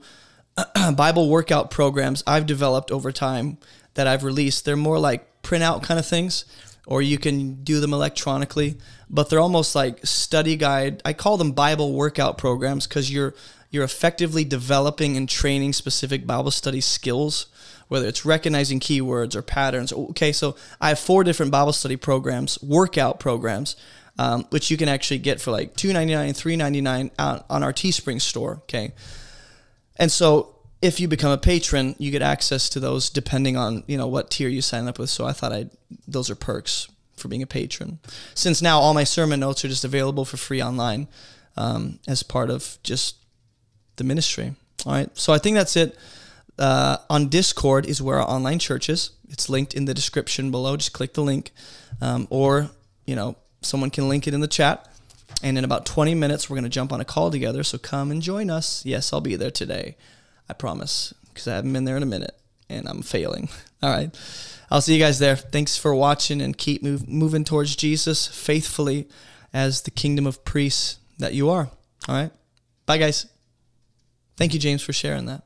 Bible workout programs I've developed over time that I've released. They're more like printout kind of things, or you can do them electronically, but they're almost like study guide. I call them Bible workout programs because you're you're effectively developing and training specific Bible study skills, whether it's recognizing keywords or patterns. Okay, so I have four different Bible study programs, workout programs um, which you can actually get for like two ninety nine, three ninety nine on, on our Teespring store. Okay, and so if you become a patron, you get access to those depending on you know what tier you sign up with. So I thought I those are perks for being a patron. Since now all my sermon notes are just available for free online um, as part of just the ministry. All right, so I think that's it. Uh, on Discord is where our online church is. It's linked in the description below. Just click the link, um, or you know someone can link it in the chat. And in about 20 minutes, we're going to jump on a call together. So come and join us. Yes, I'll be there today. I promise, because I haven't been there in a minute and I'm failing. All right. I'll see you guys there. Thanks for watching and keep move, moving towards Jesus faithfully as the kingdom of priests that you are. All right. Bye, guys. Thank you, James, for sharing that.